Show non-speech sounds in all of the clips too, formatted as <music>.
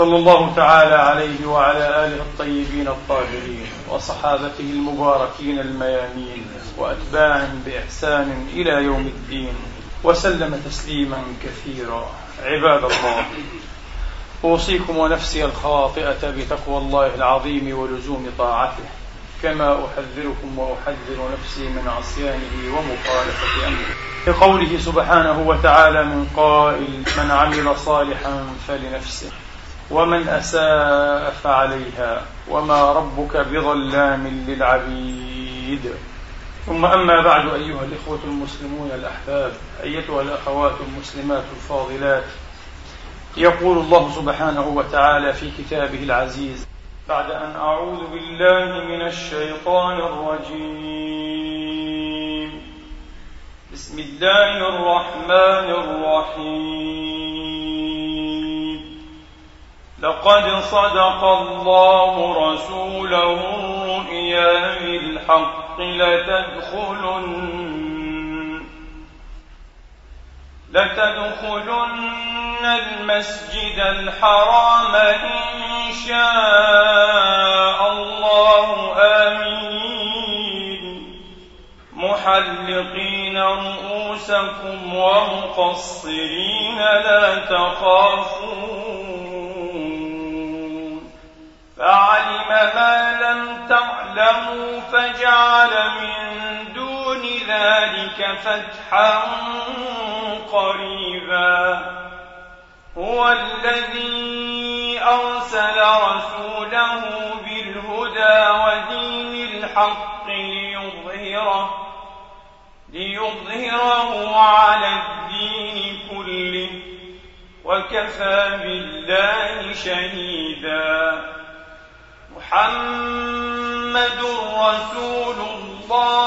صلى الله تعالى عليه وعلى آله الطيبين الطاهرين وصحابته المباركين الميامين وأتباعهم بإحسان إلى يوم الدين وسلم تسليما كثيرا. عباد الله أوصيكم ونفسي الخاطئة بتقوى الله العظيم ولزوم طاعته كما أحذركم وأحذر نفسي من عصيانه ومخالفة أمره. لقوله سبحانه وتعالى من قائل من عمل صالحا فلنفسه. ومن أساء فعليها وما ربك بظلام للعبيد. ثم أما بعد أيها الإخوة المسلمون الأحباب أيتها الأخوات المسلمات الفاضلات يقول الله سبحانه وتعالى في كتابه العزيز بعد أن أعوذ بالله من الشيطان الرجيم. بسم الله الرحمن الرحيم. لقد صدق الله رسوله الرؤيا بالحق لتدخلن لتدخلن المسجد الحرام إن شاء الله. آمين. محلقين رؤوسكم ومقصرين لا تخافون. فعلم ما لم تعلموا فجعل من دون ذلك فتحا قريبا. هو الذي أرسل رسوله بالهدى ودين الحق ليظهره ليظهره على الدين كله وكفى بالله شهيدا. محمد رسول الله.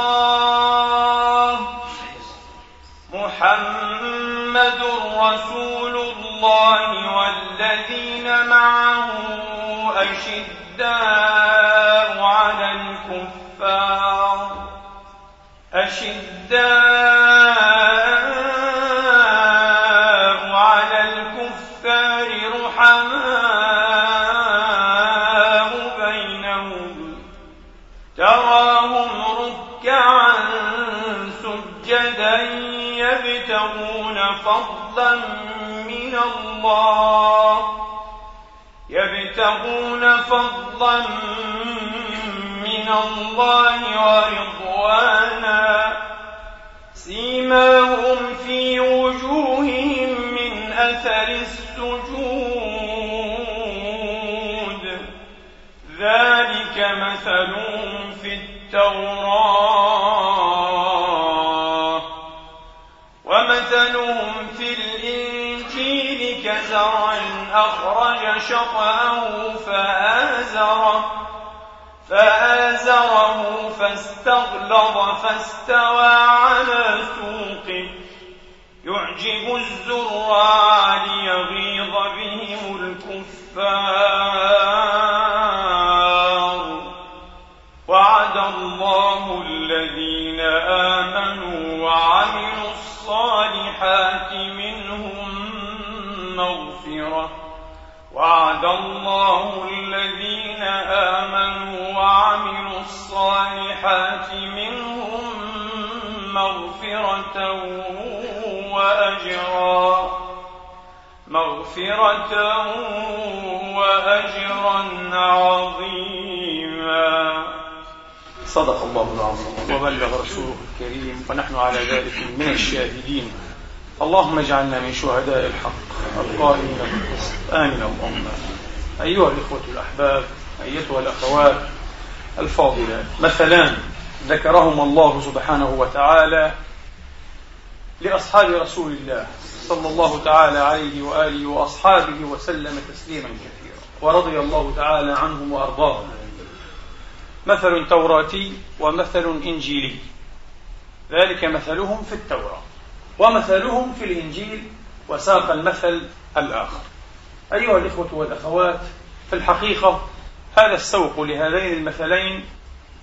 محمد رسول الله والذين معه أشداء على الكفار. أشداء يبتغون فضلا من الله. يبتغون فضلا من الله ورضوانا. سيماهم في وجوههم من أثر السجود. ذلك مثلهم في التوراة. ومثلهم في الإنجيل كزرع أخرج شطأه فآزره فآزره فاستغلظ فاستوى على سوقه. يعجب الزراع ليغيظ بهم الكفار. وعد الله الذين آمنوا مغفرة وعد الله الذين آمنوا وعملوا الصالحات منهم مغفرة وأجرا. مغفرة وأجرا عظيما. صدق الله العظيم. وبلغ رسوله الكريم. ونحن على ذلك من الشاهدين. اللهم اجعلنا من شهداء الحق القائمين بالقسط. آمين اللهم أيها الإخوة الأحباب أيتها الأخوات الفاضلات. مثلان ذكرهما الله سبحانه وتعالى لأصحاب رسول الله صلى الله تعالى عليه وآله وأصحابه وسلم تسليما كثيرا ورضي الله تعالى عنهم وأرضاهم. مثل توراتي ومثل إنجيلي ذلك مثلهم في التوراة. ومثلهم في الإنجيل وساق المثل الآخر. أيها الإخوة والأخوات في الحقيقة هذا السوق لهذين المثلين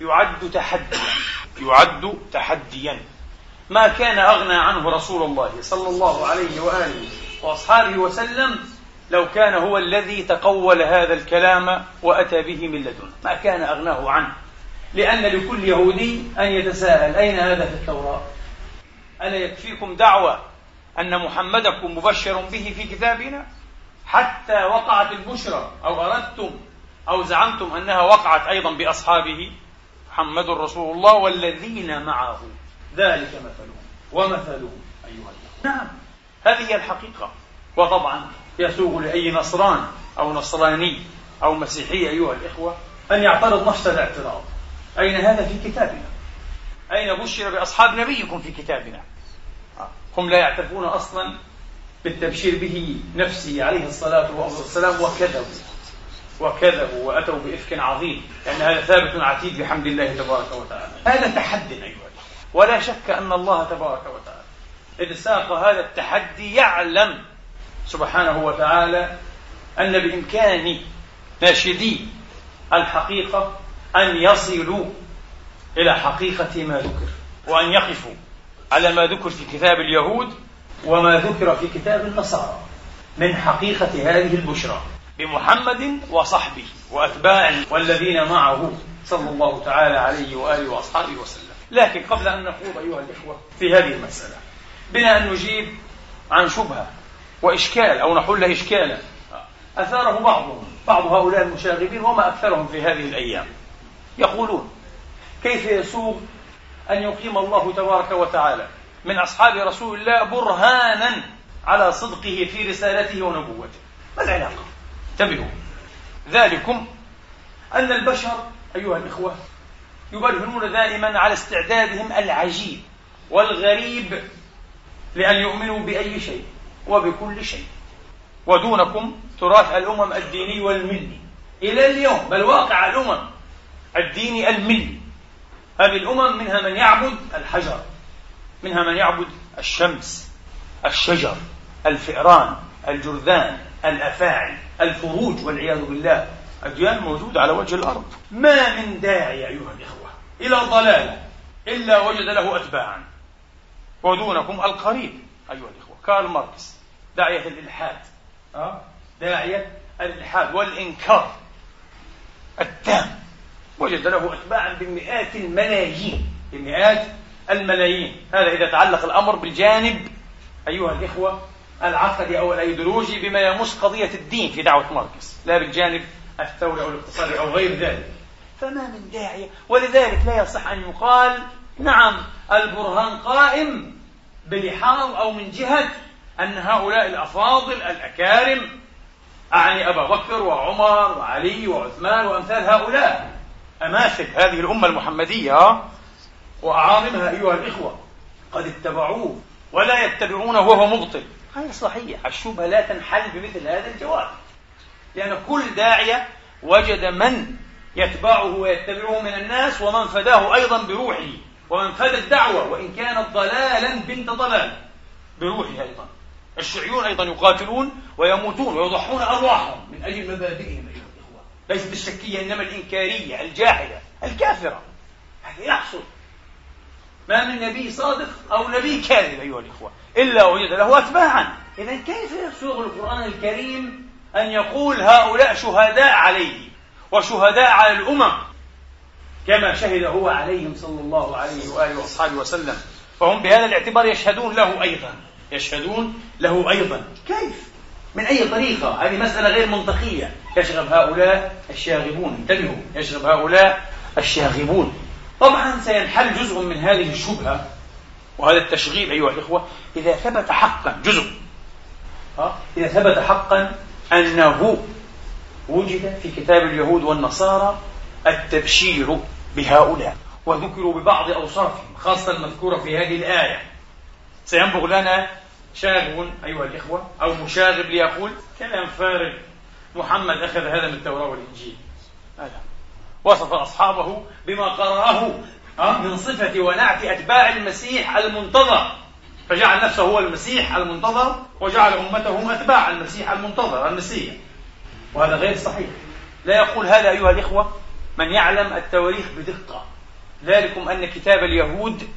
يعد تحديا يعد تحديا. ما كان أغنى عنه رسول الله صلى الله عليه وآله وأصحابه وسلم لو كان هو الذي تقول هذا الكلام وأتى به من لدن ما كان أغناه عنه. لأن لكل يهودي أن يتساءل أين هذا في التوراة؟ ألا يكفيكم دعوة أن محمدكم مبشر به في كتابنا؟ حتى وقعت البشرى أو أردتم أو زعمتم أنها وقعت أيضا بأصحابه محمد رسول الله والذين معه. ذلك مثلهم. ومثلهم أيها الأخوة. نعم هذه هي الحقيقة. وطبعا يسوغ لأي نصران أو نصراني أو مسيحي أيها الإخوة أن يعترض نفس الاعتراض. أين هذا في كتابنا؟ أين بشر بأصحاب نبيكم في كتابنا؟ هم لا يعترفون أصلا بالتبشير به نفسه عليه الصلاة والسلام وكذبوا. وكذبوا وأتوا بإفك عظيم. لأن هذا ثابت عتيد بحمد الله تبارك وتعالى. هذا تحد أيها ولا شك أن الله تبارك وتعالى إذ ساق هذا التحدي يعلم سبحانه وتعالى أن بإمكان ناشدي الحقيقة أن يصلوا إلى حقيقة ما ذكر وأن يقفوا على ما ذكر في كتاب اليهود وما ذكر في كتاب النصارى من حقيقة هذه البشرى بمحمد وصحبه وأتباعه والذين معه صلى الله تعالى عليه وآله وأصحابه وسلم. لكن قبل أن نخوض أيها الإخوة في هذه المسألة بنا أن نجيب عن شبهة وإشكال أو نحل إشكالا أثاره بعضهم بعض هؤلاء المشاغبين وما أكثرهم في هذه الأيام. يقولون كيف يسوغ أن يقيم الله تبارك وتعالى؟ من أصحاب رسول الله برهانا على صدقه في رسالته ونبوته. ما العلاقة؟ انتبهوا. ذلكم أن البشر أيها الإخوة يبرهنون دائما على استعدادهم العجيب والغريب لأن يؤمنوا بأي شيء وبكل شيء. ودونكم تراث الأمم الديني والملي. إلى اليوم بل واقع الأمم الديني الملي. هذه الأمم منها من يعبد الحجر منها من يعبد الشمس الشجر الفئران الجرذان الأفاعي الفروج والعياذ بالله. أديان موجودة على وجه الأرض. ما من داعي أيها الإخوة إلى ضلال إلا وجد له أتباعا. ودونكم القريب أيها الإخوة. كارل ماركس داعية الإلحاد. أه؟ داعية الإلحاد والإنكار التام. وجد له أتباعا بمئات الملايين بمئات الملايين. هذا إذا تعلق الأمر بالجانب أيها الإخوة العقدي أو الأيديولوجي بما يمس قضية الدين في دعوة ماركس لا بالجانب الثوري أو الاقتصادي أو غير ذلك. فما من داعية ولذلك لا يصح أن يقال نعم البرهان قائم بلحاظ أو من جهة أن هؤلاء الأفاضل الأكارم أعني أبا بكر وعمر وعلي وعثمان وأمثال هؤلاء أماثل هذه الأمة المحمدية وأعاظمها أيها الإخوة. قد اتبعوه ولا يتبعونه وهو مبطل. غير صحيح. الشبهة لا تنحل بمثل هذا الجواب. لأن كل داعية وجد من يتبعه ويتبعه من الناس ومن فداه أيضا بروحه. ومن فدى الدعوة. وإن كانت ضلالا بنت ضلال بروحه أيضا. الشيوعيون أيضا يقاتلون ويموتون ويضحون أرواحهم من أجل مبادئهم الإخوة ليست الشكية إنما الإنكارية الجاحدة الكافرة. هذا يحصل ما من نبي صادق أو نبي كاذب أيها الإخوة إلا وجد له أتباعا. إذا كيف يسوغ القرآن الكريم أن يقول هؤلاء شهداء عليه وشهداء على الأمم كما شهد هو عليهم صلى الله عليه وآله وأصحابه وسلم؟ فهم بهذا الاعتبار يشهدون له أيضا يشهدون له أيضا. كيف؟ من أي طريقة؟ هذه مسألة غير منطقية. يشغب هؤلاء الشاغبون. انتبهوا. يشغب هؤلاء الشاغبون. طبعا سينحل جزء من هذه الشبهة وهذا التشغيب أيها الإخوة إذا ثبت حقا جزء. إذا ثبت حقا أنه وجد في كتاب اليهود والنصارى التبشير بهؤلاء. وذكروا ببعض أوصافهم خاصة المذكورة في هذه الآية. سينبغ لنا شاغب أيها الإخوة أو مشاغب ليقول كلام فارغ. محمد أخذ هذا من التوراة والإنجيل. هذا. وصف أصحابه بما قرأه من صفة ونعت أتباع المسيح المنتظر. فجعل نفسه هو المسيح المنتظر وجعل أمته أتباع المسيح المنتظر المسيح. وهذا غير صحيح. لا يقول هذا أيها الإخوة من يعلم التواريخ بدقة. ذلكم أن كتاب اليهود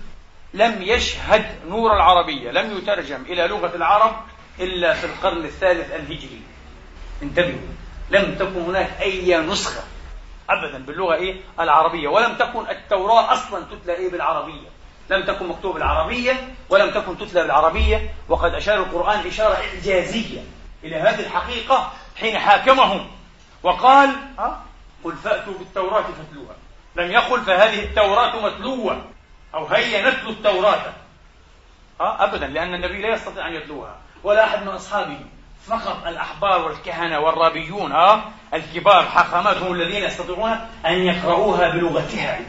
لم يشهد نور العربية لم يترجم إلى لغة العرب إلا في القرن الثالث الهجري. انتبهوا لم تكن هناك أي نسخة أبدا باللغة إيه؟ العربية ولم تكن التوراة أصلا تتلى إيه بالعربية. لم تكن مكتوبة بالعربية ولم تكن تتلى بالعربية وقد أشار القرآن إشارة إعجازية إلى هذه الحقيقة حين حاكمهم وقال ها قل فأتوا بالتوراة فاتلوها. لم يقل فهذه التوراة متلوة. أو هيا نتلو التوراة. ها أبدا لأن النبي لا يستطيع أن يتلوها. ولا أحد من أصحابه فقط الأحبار والكهنة والرابيون ها الكبار حاخاماتهم الذين يستطيعون أن يقرؤوها بلغتها.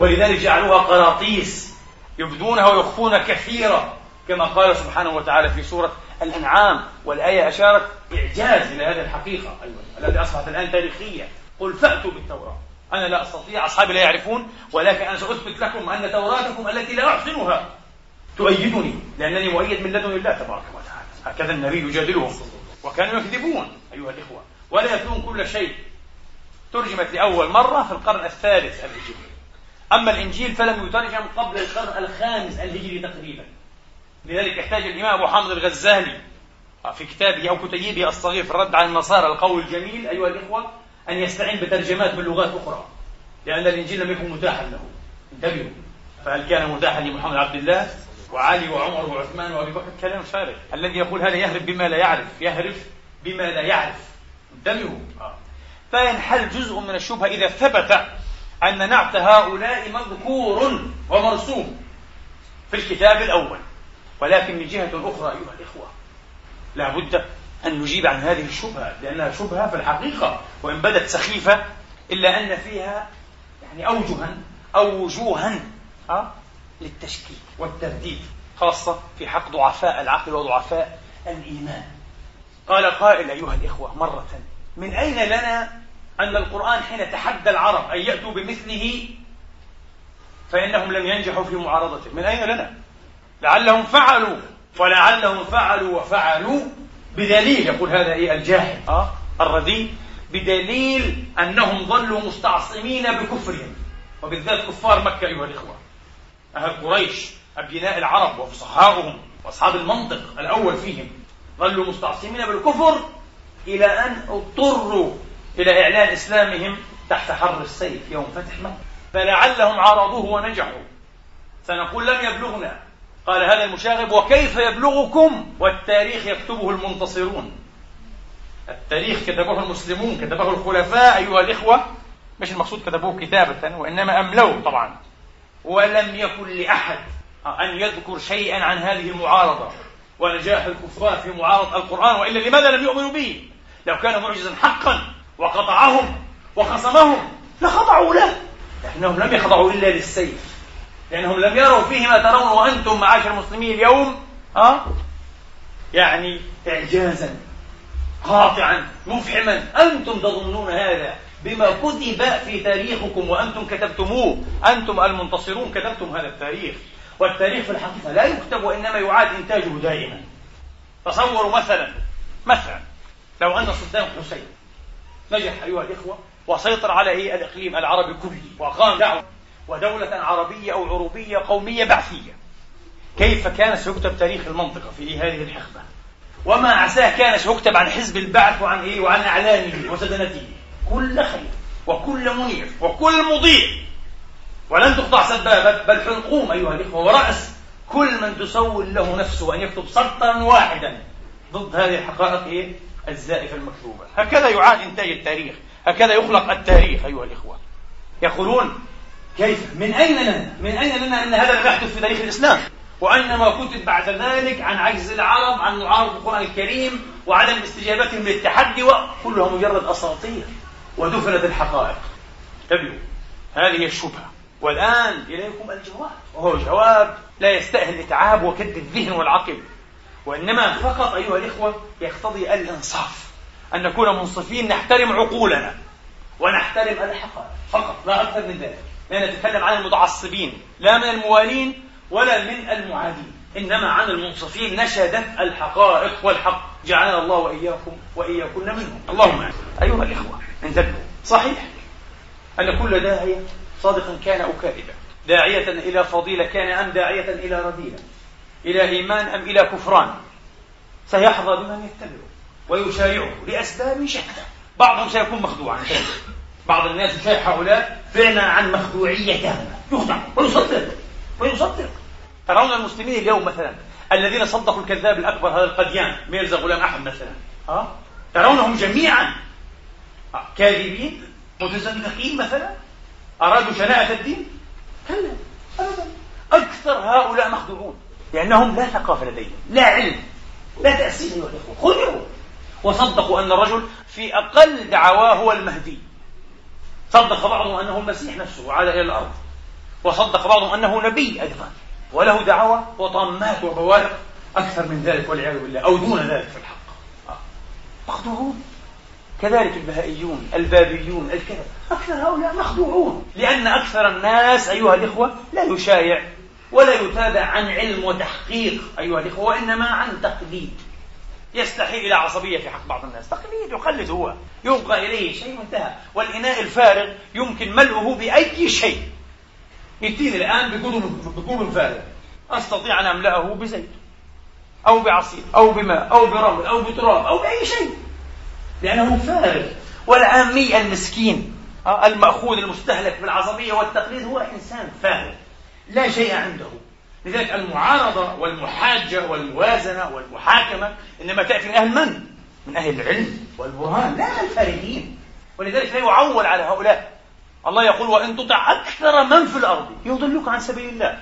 ولذلك جعلوها قراطيس يبدونها ويخفون كثيرا. كما قال سبحانه وتعالى في سورة الأنعام والآية أشارت إعجاز إلى هذه الحقيقة. أيضا التي أصبحت الآن تاريخية. قل فأتوا بالتوراة. أنا لا أستطيع أصحابي لا يعرفون ولكن أنا سأثبت لكم أن توراتكم التي لا أحسنها تؤيدني لأنني مؤيد من لدن الله تبارك وتعالى. هكذا النبي يجادلهم وكانوا يكذبون أيها الإخوة. ولا يتلون كل شيء. ترجمت لأول مرة في القرن الثالث الهجري. أما الإنجيل فلم يترجم قبل القرن الخامس الهجري تقريبا. لذلك يحتاج الإمام أبو حامد الغزالي في كتابه أو كتيبه الصغير في الرد على النصارى القول الجميل أيها الإخوة أن يستعين بترجمات من لغات أخرى لأن الإنجيل لم يكن متاحا له. انتبهوا. فهل كان متاحا لمحمد عبد الله وعلي وعمر وعثمان وأبي بكر؟ كلام فارغ. الذي يقول هذا يهرب بما لا يعرف يهرف بما لا يعرف. انتبهوا. آه. فينحل جزء من الشبهة إذا ثبت أن نعت هؤلاء مذكور ومرسوم في الكتاب الأول ولكن من جهة أخرى أيها الإخوة لا أن نجيب عن هذه الشبهة لأنها شبهة في الحقيقة وإن بدت سخيفة إلا أن فيها يعني أوجها أو وجوها أه؟ للتشكيك والترديد خاصة في حق ضعفاء العقل وضعفاء الإيمان قال قائل أيها الإخوة مرة من أين لنا أن القرآن حين تحدى العرب أن يأتوا بمثله فإنهم لم ينجحوا في معارضته من أين لنا لعلهم فعلوا ولعلهم فعلوا وفعلوا بدليل يقول هذا إيه الجاهل أه؟ الرديء بدليل أنهم ظلوا مستعصمين بكفرهم وبالذات كفار مكة أيها الإخوة أهل قريش أبناء العرب وفصحاؤهم وأصحاب المنطق الأول فيهم ظلوا مستعصمين بالكفر إلى أن اضطروا إلى إعلان إسلامهم تحت حر السيف يوم فتح مكة فلعلهم عارضوه ونجحوا سنقول لم يبلغنا قال هذا المشاغب وكيف يبلغكم والتاريخ يكتبه المنتصرون؟ التاريخ كتبه المسلمون كتبه الخلفاء أيها الإخوة. مش المقصود كتبوه كتابة وإنما أملوه طبعا. ولم يكن لأحد أن يذكر شيئا عن هذه المعارضة. ونجاح الكفار في معارضة القرآن وإلا لماذا لم يؤمنوا به؟ لو كان معجزا حقا وقطعهم وخصمهم لخضعوا له. لكنهم لم يخضعوا إلا للسيف. لأنهم لم يروا فيه ما ترون وأنتم معاشر المسلمين اليوم أه؟ يعني إعجازا قاطعا مفحما. أنتم تظنون هذا بما كتب في تاريخكم وأنتم كتبتموه. أنتم المنتصرون كتبتم هذا التاريخ. والتاريخ في الحقيقة لا يكتب وإنما يعاد إنتاجه دائما. تصوروا مثلا مثلا لو أن صدام حسين نجح أيها الإخوة وسيطر على إيه؟ الإقليم العربي كله وأقام دعوة ودولة عربية أو عروبية قومية بعثية. كيف كان سيكتب تاريخ المنطقة في هذه الحقبة؟ وما عساه كان سيكتب عن حزب البعث وعن إيه؟ وعن أعلامه وسدنته. كل خير وكل منير وكل مضيء ولن تقطع سبابة بل حلقوم أيها الإخوة ورأس. كل من تسول له نفسه أن يكتب سطرا واحدا ضد هذه الحقائق إيه؟ الزائفة المكتوبة هكذا يعاد إنتاج التاريخ. هكذا يخلق التاريخ أيها الإخوة. يقولون كيف؟ من أين لنا؟ من أين لنا أن هذا لم يحدث في تاريخ الإسلام؟ وأن ما كتب بعد ذلك عن عجز العرب عن معارضة القرآن الكريم وعدم استجابتهم للتحدي وكلها مجرد أساطير ودفنت الحقائق. انتبهوا هذه الشبهة. والآن إليكم الجواب وهو جواب لا يستأهل إتعاب وكد الذهن والعقل وإنما فقط أيها الإخوة يقتضي الإنصاف أن نكون منصفين نحترم عقولنا ونحترم الحقائق. فقط لا أكثر من ذلك. لا نتكلم عن المتعصبين لا من الموالين ولا من المعادين. إنما عن المنصفين نشدت الحقائق والحق. جعلنا الله وإياكم وإياكن منهم. اللهم أيها الإخوة انتبهوا. صحيح أن كل داعية صادقا كان أو كاذبا. داعية إلى فضيلة كان أم داعية إلى رذيلة؟ إلى إيمان أم إلى كفران؟ سيحظى بمن يتبعه ويشايعه لأسباب شتى. بعضهم سيكون مخدوعا. بعض الناس يشايع هؤلاء فعلا عن مخدوعية تامة يخدع ويصدق ويصدق. ترون المسلمين اليوم مثلا الذين صدقوا الكذاب الأكبر هذا القديان ميرزا غلام أحمد مثلا. ها؟ ترونهم جميعا. كاذبين متزندقين مثلا. أرادوا شناعة الدين؟ كلا أبدا. أكثر هؤلاء مخدوعون لأنهم لا ثقافة لديهم لا علم لا تأسيس أيها الإخوة خذوا. وصدقوا أن الرجل في أقل دعواه هو المهدي. صدق بعضهم أنه المسيح نفسه وعاد إلى الأرض. وصدق بعضهم أنه نبي أيضا. وله دعوة وطامات وبوارق أكثر من ذلك والعياذ بالله أو دون ذلك في الحق. مخدوعون. كذلك البهائيون البابيون الكذا. أكثر هؤلاء مخدوعون. لأن أكثر الناس أيها الإخوة لا يشايع ولا يتابع عن علم وتحقيق أيها الإخوة وإنما عن تقليد. يستحي إلى عصبية في حق بعض الناس. تقليد يقلد هو يبقى إليه شيء انتهى والإناء الفارغ يمكن ملؤه بأي شيء. يأتيني الآن بكوب فارغ. أستطيع أن أملأه بزيت أو بعصير أو بماء أو برمل أو بتراب أو بأي شيء. لأنه فارغ. والعامي المسكين آه، المأخوذ المستهلك بالعصبية والتقليد هو إنسان فارغ. لا شيء عنده. لذلك المعارضة والمحاجة والموازنة والمحاكمة إنما تأتي من أهل من؟ من أهل العلم والبرهان لا الفارغين ولذلك لا يعول على هؤلاء. الله يقول وإن تطع أكثر من في الأرض يضلك عن سبيل الله.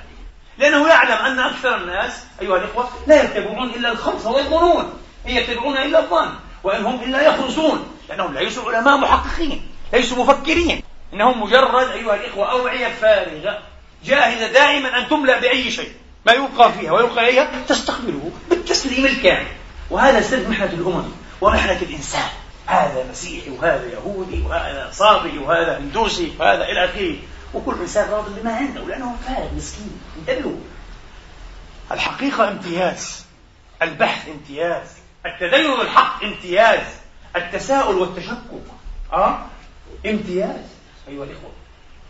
لأنه يعلم أن أكثر الناس أيها الإخوة لا يتبعون إلا الخمس ويظنون إن يتبعون إلا الظن وإن هم إلا يخرصون لأنهم ليسوا علماء محققين ليسوا مفكرين. إنهم مجرد أيها الإخوة أوعية فارغة. جاهزة دائما أن تملأ بأي شيء ما يلقى فيها ويلقى إليها تستقبله بالتسليم الكامل. وهذا سر محنة الأمم ومحنة الإنسان. هذا مسيحي وهذا يهودي وهذا صابي وهذا هندوسي وهذا إلى آخره. وكل إنسان راض بما عنده لأنه فارغ مسكين. انتبهوا. الحقيقة امتياز. البحث امتياز. التدين الحق امتياز. التساؤل والتشكك. آه؟ امتياز. أيها الإخوة.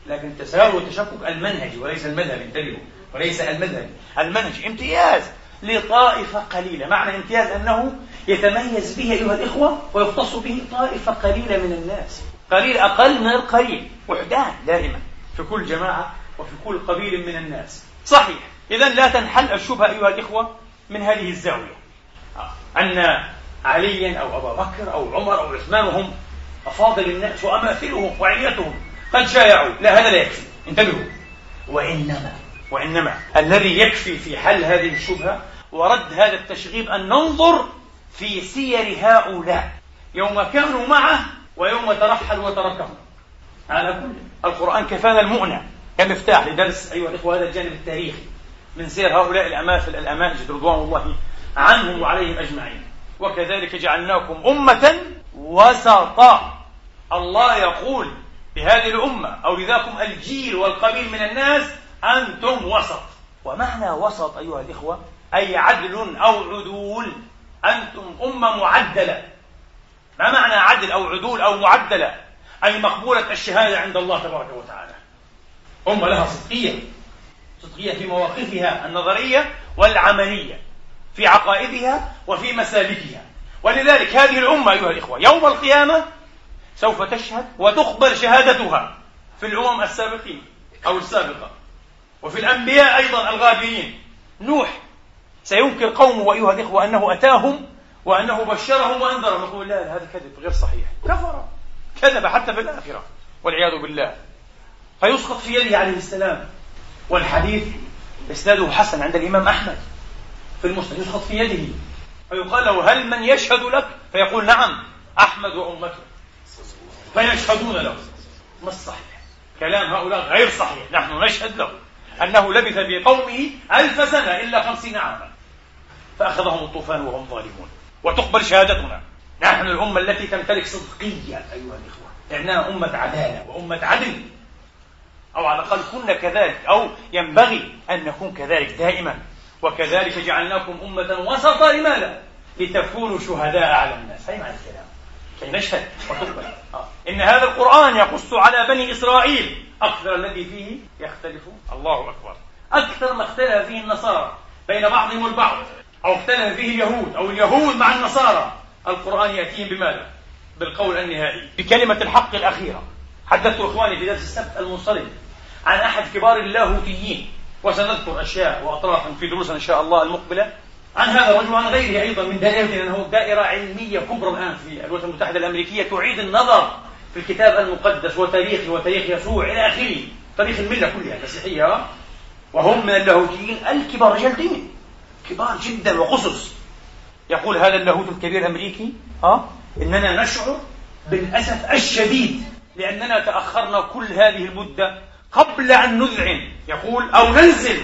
لكن التساؤل والتشكك المنهجي وليس المذهبي انتبهوا. وليس المذهبي المنهج امتياز لطائفة قليلة. معنى امتياز أنه يتميز به أيها الإخوة ويختص به طائفة قليلة من الناس. قليل أقل من القليل. وحدان دائما في كل جماعة وفي كل قبيل من الناس. صحيح. إذا لا تنحل الشبهة أيها الإخوة من هذه الزاوية. أن عليا أو أبا بكر أو عمر أو عثمان وهم أفاضل الناس وأماثلهم وعيلتهم قد شايعوا. لا هذا لا يكفي. انتبهوا. وإنما. وإنما الذي يكفي في حل هذه الشبهة ورد هذا التشغيب أن ننظر في سير هؤلاء. يوم كانوا معه ويوم ترحل وتركهم. على كل. القرآن كفانا المؤنة كمفتاح لدرس أيها الإخوة هذا الجانب التاريخي من سير هؤلاء الأماثل الأماجد رضوان الله عنهم وعليهم أجمعين. وكذلك جعلناكم أمة وسطا. الله يقول لهذه الأمة أو لذاكم الجيل والقبيل من الناس أنتم وسط. ومعنى وسط أيها الإخوة أي عدل أو عدول أنتم أمة معدلة. ما معنى عدل أو عدول أو معدلة؟ أي مقبولة الشهادة عند الله تبارك وتعالى. أمة لها صدقية صدقية في مواقفها النظرية والعملية في عقائدها وفي مسالكها. ولذلك هذه الأمة أيها الإخوة يوم القيامة سوف تشهد وتقبل شهادتها في الأمم السابقين أو السابقة. وفي الأنبياء أيضا الغابرين نوح سينكر قومه أيها الإخوة أنه أتاهم وأنه بشرهم وأنذرهم. يقول لا هذا كذب غير صحيح. كفر. كذب حتى في الآخرة. والعياذ بالله. فيسقط في يده عليه السلام. والحديث إسناده حسن عند الإمام أحمد في المسند. يسقط في يده. فيقال له هل من يشهد لك؟ فيقول نعم أحمد وأمته. فيشهدون له. ما الصحيح؟ كلام هؤلاء غير صحيح. نحن نشهد له أنه لبث بقومه ألف سنة إلا خمسين عاما. فأخذهم الطوفان وهم ظالمون. وتقبل شهادتنا. نحن الأمة التي تمتلك صدقية أيها الإخوة. لأننا أمة عدالة وأمة عدل. أو على الأقل كنا كذلك. أو ينبغي أن نكون كذلك دائما. وكذلك جعلناكم أمة وسطا لماذا؟ لتكونوا شهداء على الناس. هي معنى الكلام؟ نشهد وتقبل. إن هذا القرآن يقص على بني إسرائيل. أكثر الذي فيه يختلف الله أكبر. أكثر ما اختلف فيه النصارى بين بعضهم البعض. أو اختلف فيه اليهود. أو اليهود مع النصارى. القرآن يأتيهم بماذا؟ بالقول النهائي. بكلمة الحق الأخيرة. حدثت إخواني في درس السبت المنصرم عن أحد كبار اللاهوتيين وسنذكر أشياء وأطرافا في دروسنا إن شاء الله المقبلة. عن هذا الرجل وعن غيره أيضا من دائرة لأنه دائرة علمية كبرى الآن في الولايات المتحدة الأمريكية تعيد النظر في الكتاب المقدس وتاريخه وتاريخ يسوع إلى آخره. تاريخ الملة كلها المسيحية وهم من اللاهوتيين الكبار رجال دين كبار جدا وقصص. يقول هذا اللاهوت الكبير الأمريكي ها إننا نشعر بالأسف الشديد لأننا تأخرنا كل هذه المدة قبل أن نذعن. يقول أو ننزل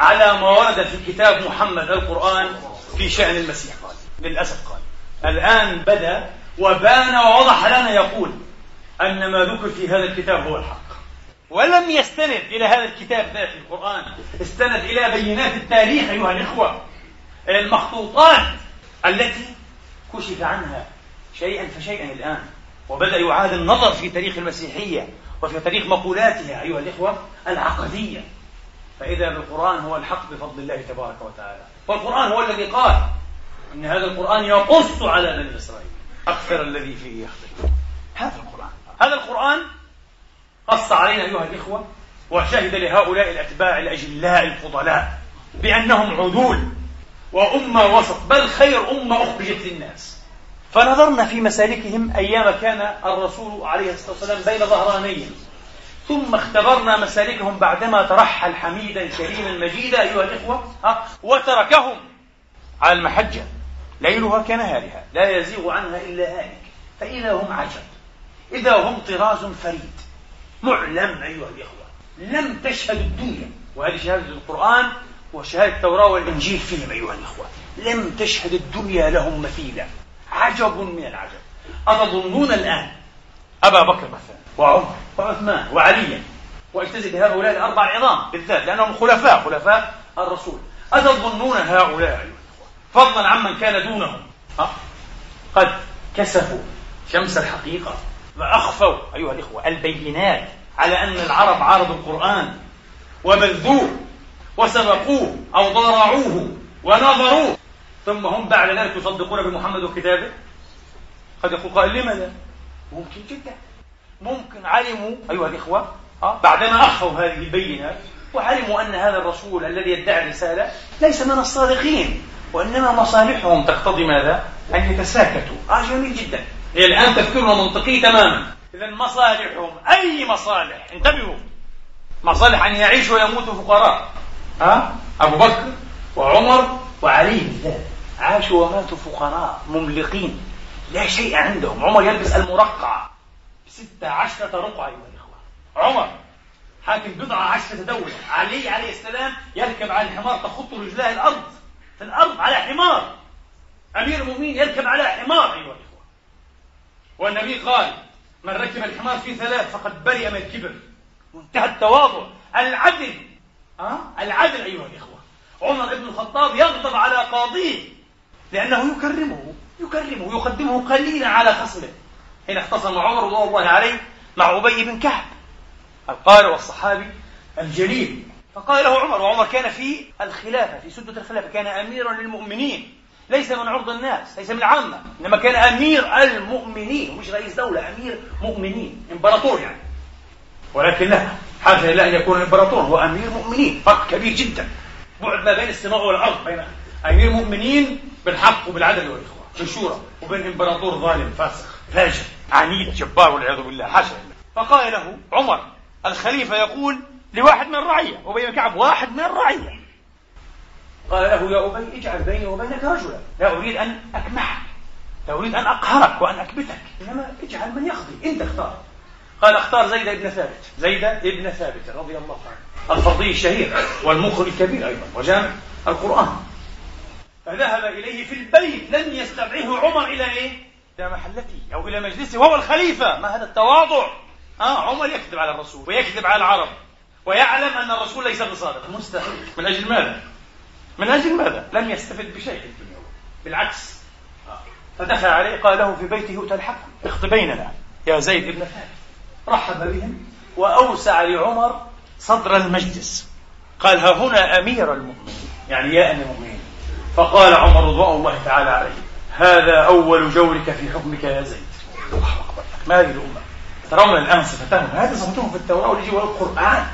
على ما ورد في كتاب محمد القرآن في شأن المسيح قال للأسف قال. الآن بدأ وبان ووضح لنا يقول أن ما ذكر في هذا الكتاب هو الحق. ولم يستند إلى هذا الكتاب ذات القرآن استند إلى بينات التاريخ أيها الإخوة المخطوطات التي كشف عنها شيئا فشيئا الآن. وبدأ يعاد النظر في تاريخ المسيحية وفي تاريخ مقولاتها أيها الإخوة العقدية. فإذا بالقرآن هو الحق بفضل الله تبارك وتعالى. والقرآن هو الذي قال إن هذا القرآن يقص على بني إسرائيل. أكثر الذي فيه يختلف. هذا القرآن. هذا القرآن قص علينا أيها الإخوة وشهد لهؤلاء الأتباع الأجلاء الفضلاء بأنهم عدول وأمة وسط بل خير أمة أخرجت للناس. فنظرنا في مسالكهم أيام كان الرسول عليه الصلاة والسلام بين ظهرانيهم ثم اختبرنا مسالكهم بعدما ترحل حميدا كريما مجيدا أيها الإخوة وتركهم على المحجة. ليلها كنهارها لا يزيغ عنها إلا هالك فإذا هم عجب إذا هم طراز فريد. معلم أيها الإخوة لم تشهد الدنيا. وهذه شهادة القرآن وشهادة التوراة والإنجيل فيهم أيها الإخوة. لم تشهد الدنيا لهم مثيلا. عجب من العجب. أتظنون الآن أبا بكر مثلا وعمر وعثمان وعليا. واجتزي بهؤلاء الأربع العظام بالذات لأنهم خلفاء خلفاء الرسول. أتظنون هؤلاء أيها الإخوة؟ فضلا عمن كان دونهم. ها؟ قد كسفوا شمس الحقيقة وأخفوا أيها الإخوة البينات على أن العرب عارضوا القرآن وبذوه وسبقوه أو ضارعوه ونظروه. ثم هم بعد ذلك يصدقون بمحمد وكتابه؟ قد يقول قائل لماذا؟ ممكن جدا. ممكن علموا أيها الإخوة أه؟ بعدما أخفوا هذه البينات وعلموا أن هذا الرسول الذي يدعي الرسالة ليس من الصادقين وإنما مصالحهم تقتضي ماذا؟ أن يتساكتوا. آه جميل جدا. هي الآن تفكيرنا منطقي تماما. إذا مصالحهم أي مصالح؟ انتبهوا. مصالح أن يعيشوا ويموتوا فقراء. ها أبو بكر وعمر وعلي. بالذات عاشوا وماتوا فقراء مملقين. لا شيء عندهم. عمر يلبس المرقع. ستة عشرة رقعة أيها الإخوة. عمر حاكم بضعة عشرة دولة. علي عليه السلام يركب على الحمار تخط رجلاه الأرض. في الأرض على حمار. أمير المؤمنين يركب على حمار أيها الإخوة. والنبي قال من ركب الحمار في ثلاث فقد برئ من الكبر. منتهى التواضع. العدل أه؟ العدل أيها الإخوة. عمر بن الخطاب يغضب على قاضيه لأنه يكرمه. يكرمه يقدمه قليلا على خصمه. حين اختصم عمر رضي الله عليه مع أبي بن كعب القارئ والصحابي الجليل. فقال له عمر وعمر كان في الخلافة في سدة الخلافة كان أميرا للمؤمنين. ليس من عرض الناس ليس من العامة إنما كان أمير المؤمنين مش رئيس دولة أمير مؤمنين إمبراطور يعني. ولكن لا حاجة إلى أن يكون إمبراطور هو أمير مؤمنين فرق كبير جدا. بعد ما بين السماء والأرض بين أمير مؤمنين بالحق وبالعدل والإخوة بالشورى وبين إمبراطور ظالم فاسق فاجر عنيد جبار والعياذ بالله حاشا فقال له عمر الخليفة يقول لواحد من الرعية أبي بن كعب واحد من الرعية. قال له يا أبي اجعل بيني وبينك رجلا لا أريد أن أكمحك لا أريد أن أقهرك وأن أكبتك إنما اجعل من يقضي أنت اختار. قال اختار زيد بن ثابت زيد بن ثابت رضي الله عنه. الفضي الشهير والمخرج الكبير أيضا وجامع القرآن. فذهب إليه في البيت لم يستدعيه عمر إلى إيه؟ إلى محلته أو إلى مجلسه وهو الخليفة. ما هذا التواضع؟ آه عمر يكذب على الرسول ويكذب على العرب ويعلم أن الرسول ليس بصادق. مستحيل. من أجل ماذا؟ من أجل ماذا؟ لم يستفد بشيء في الدنيا. بالعكس. فدخل عليه قال له في بيته يؤتى الحكم. اخط بيننا. يا زيد بن ثابت. رحب بهم وأوسع لعمر صدر المجلس. قال ها هنا أمير المؤمنين. يعني يا أمير المؤمنين. فقال عمر رضوان الله تعالى عليه هذا أول جورك في حكمك يا زيد. الله أكبر. ما هذه الأمة؟ ترون الآن صفتهم. هذه صفتهم في التوراة والإنجيل والقرآن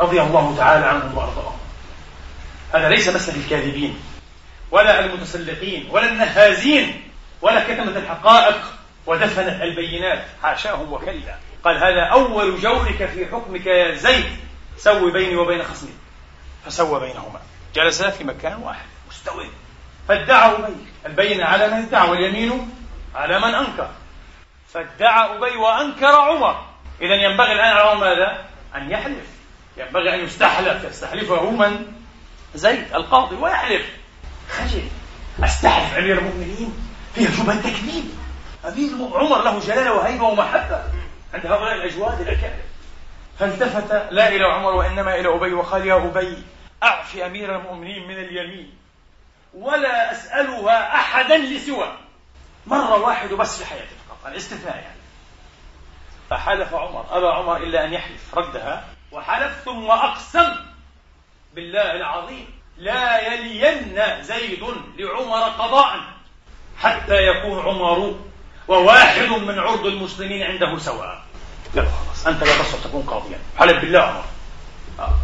رضي الله تعالى عنهم وأرضاهم. هذا ليس مثل الكاذبين ولا المتسلقين ولا النهازين ولا كتمت الحقائق ودفنت البينات. حاشاهم وكلا. قال هذا أول جورك في حكمك يا زيد. سوي بيني وبين خصمي. فسوى بينهما. جلس في مكان واحد. مستوي فادعى أبي البينة على من ادعى واليمين على من أنكر. فادعى أبي وأنكر عمر. إذا ينبغي الآن على ماذا؟ أن يحلف. ينبغي أن يستحلف. يستحلفه من؟ زيد القاضي ويحلف. خجل. أستحلف أمير المؤمنين فيها شبهة تكذيب أمير عمر له جلالة وهيبة ومحبة. عند هؤلاء الأجواد الأكابر فالتفت لا إلى عمر وإنما إلى أبي وقال يا أبي أعف أمير المؤمنين من اليمين. ولا أسألها أحدا لسوى. مرة واحدة بس في حياتي فقط الاستثناء يعني. فحلف عمر أبى عمر إلا أن يحلف ردها. وحلف ثم أقسم بالله العظيم لا يلين زيد لعمر قضاء حتى يكون عمر وواحد من عرض المسلمين عنده سواء. لا خلاص أنت لا تصلح تكون قاضيا. حلف بالله عمر. آه.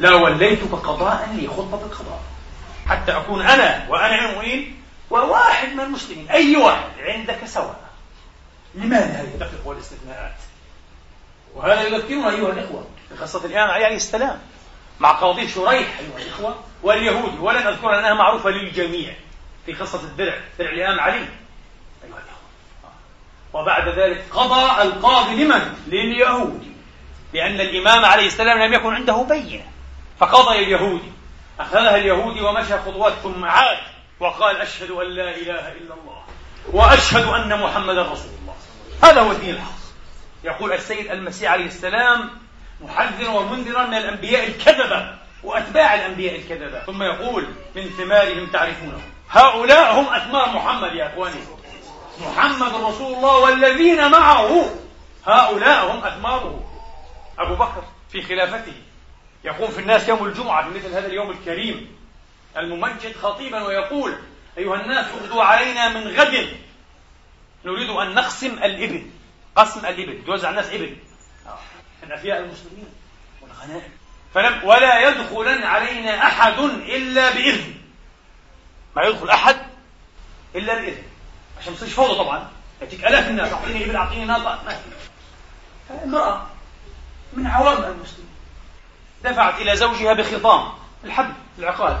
لا وليتك قضاء لي خطبة القضاء. حتى أكون أنا وأنا المؤمنين وواحد من المسلمين أي واحد عندك سواء. لماذا هذه الدقيقة والاستثناءات وهذا يذكرنا أيها الإخوة الإمام علي عليه السلام مع قاضي شريح أيها الإخوة واليهودي ولن أذكر لأنها معروفة للجميع في قصة الدرع درع الإمام علي أيها الإخوة. وبعد ذلك قضى القاضي لمن؟ لليهودي لأن الإمام عليه السلام لم يكن عنده بينة فقضى اليهودي أخذها اليهودي ومشى خطوات ثم عاد وقال أشهد أن لا إله إلا الله وأشهد أن محمدا رسول الله. هذا هو الدين الحق. يقول السيد المسيح عليه السلام محذرا ومنذرا من الأنبياء الكذبة وأتباع الأنبياء الكذبة. ثم يقول من ثمارهم تعرفونه. هؤلاء هم أثمار محمد يا أخواني. محمد رسول الله والذين معه. هؤلاء هم أثماره أبو بكر في خلافته. يقوم في الناس يوم الجمعة في مثل هذا اليوم الكريم الممجد خطيبا ويقول أيها الناس اغدوا علينا من غد. نريد أن نقسم الإبل. قسم الإبل. يوزع الناس إبل. من أفياء المسلمين والغنائم. فلم ولا يدخلن علينا أحد إلا بإذن. ما يدخل أحد إلا بإذن. عشان ما تصيرش فوضى طبعا. يأتيك آلاف الناس. أعطيني إبل أعطيني في. امرأة من عوام المسلمين. دفعت إلى زوجها بخطام الحبل العقال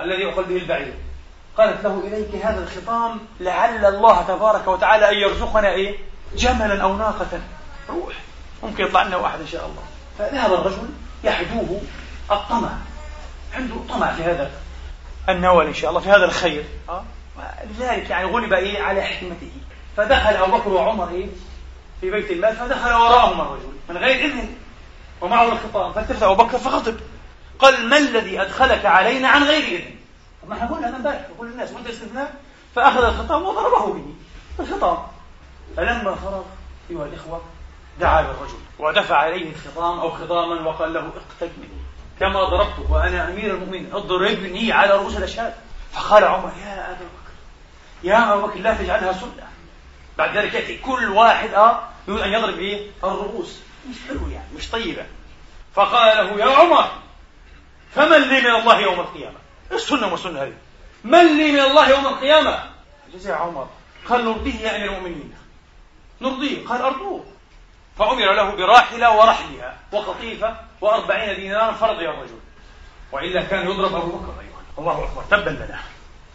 الذي يؤخذ به البعير. قالت له إليك هذا الخطام لعل الله تبارك وتعالى أن يرزقنا إيه؟ جملا أو ناقة. روح ممكن يطلع لنا واحد إن شاء الله. فذهب الرجل يحدوه الطمع. عنده طمع في هذا النوال إن شاء الله في هذا الخير. أه؟ لذلك يعني غلب إيه؟ على حكمته. فدخل أبو بكر وعمر إيه؟ في بيت المال فدخل وراءهما الرجل. من غير إذن ومعه الخطام فالتفت أبو بكر فغضب. قال ما الذي أدخلك علينا عن غير إذن؟ طب ما إحنا قلنا هذا امبارح كل الناس وأنت استثناء فأخذ الخطام وضربه به. الخطام فلما فرغ أيها الإخوة دعا بالرجل ودفع عليه الخطام أو خطاما وقال له اقتد مني. كما ضربته وأنا أمير المؤمنين اضربني على رؤوس الأشهاد. فقال عمر يا أبا بكر يا أبا بكر لا تجعلها سنة. بعد ذلك يأتي كل واحد أه يريد أن يضرب إيه؟ الرؤوس. مش حلو يعني مش طيبة. فقال له يا عمر فمن لي من الله يوم القيامة؟ إيش سنة وسنة هذه؟ من لي من الله يوم القيامة؟ جزاء عمر قال نرضيه يا أمير المؤمنين. نرضيه قال أرضوه. فأمر له براحلة ورحلها وقطيفة وأربعين دينارا فرضي الرجل وإلا كان يضرب أبو بكر أيضا. الله أكبر. تبا لنا.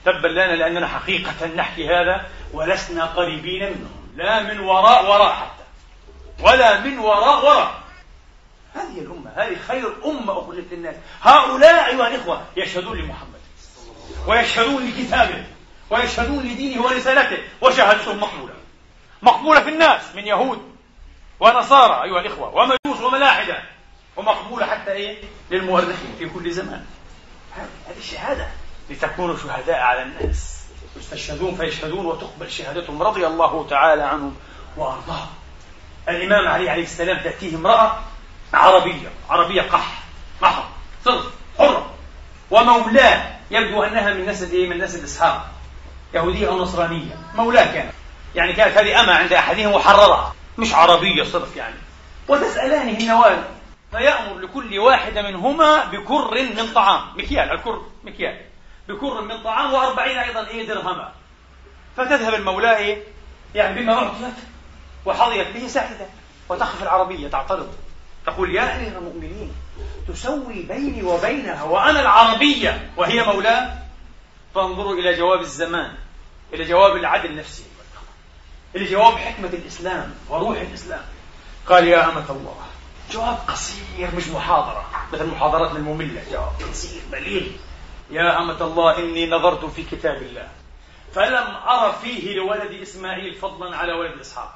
تبا لنا لأننا حقيقة نحكي هذا ولسنا قريبين منهم. لا من وراء وراء حتى. ولا من وراء وراء هذه الأمة هذه خير أمة أخرجت للناس. هؤلاء أيها الإخوة يشهدون لمحمد ويشهدون لكتابه ويشهدون لدينه ورسالته وشهادتهم مقبولة. مقبولة في الناس من يهود ونصارى أيها الإخوة ومجوس وملاحدة ومقبولة حتى إيه؟ للمؤرخين في كل زمان. هذه الشهادة لتكونوا شهداء على الناس. يستشهدون فيشهدون وتقبل شهادتهم رضي الله تعالى عنهم وأرضاهم. الإمام علي عليه السلام تأتيه امرأة عربية عربية قح محض صرف حرة. ومولاه يبدو أنها من نسل إيه؟ من نسل إسحاق. يهودية أو نصرانية. مولاه كانت يعني كانت هذه أمة عند أحدهم محررة مش عربية صرف يعني. وتسألانه النوال فيأمر لكل واحدة منهما بكر من طعام؟ مكيال الكر مكيال. بكر من طعام وأربعين أيضا إيه درهما. فتذهب المولاة إيه؟ يعني بما أعطيت وحظيت به ساعدة وتخف العربية تعترض. تقول يا أمير المؤمنين تسوي بيني وبينها وأنا العربية وهي مولاة؟ فانظروا إلى جواب الزمان إلى جواب العدل نفسه إلى جواب حكمة الإسلام وروح الإسلام. قال يا أمة الله جواب قصير مش محاضرة مثل المحاضرات المملة. جواب قصير بليغ. يا أمة الله إني نظرت في كتاب الله. فلم أرى فيه لولد إسماعيل فضلا على ولد إسحاق.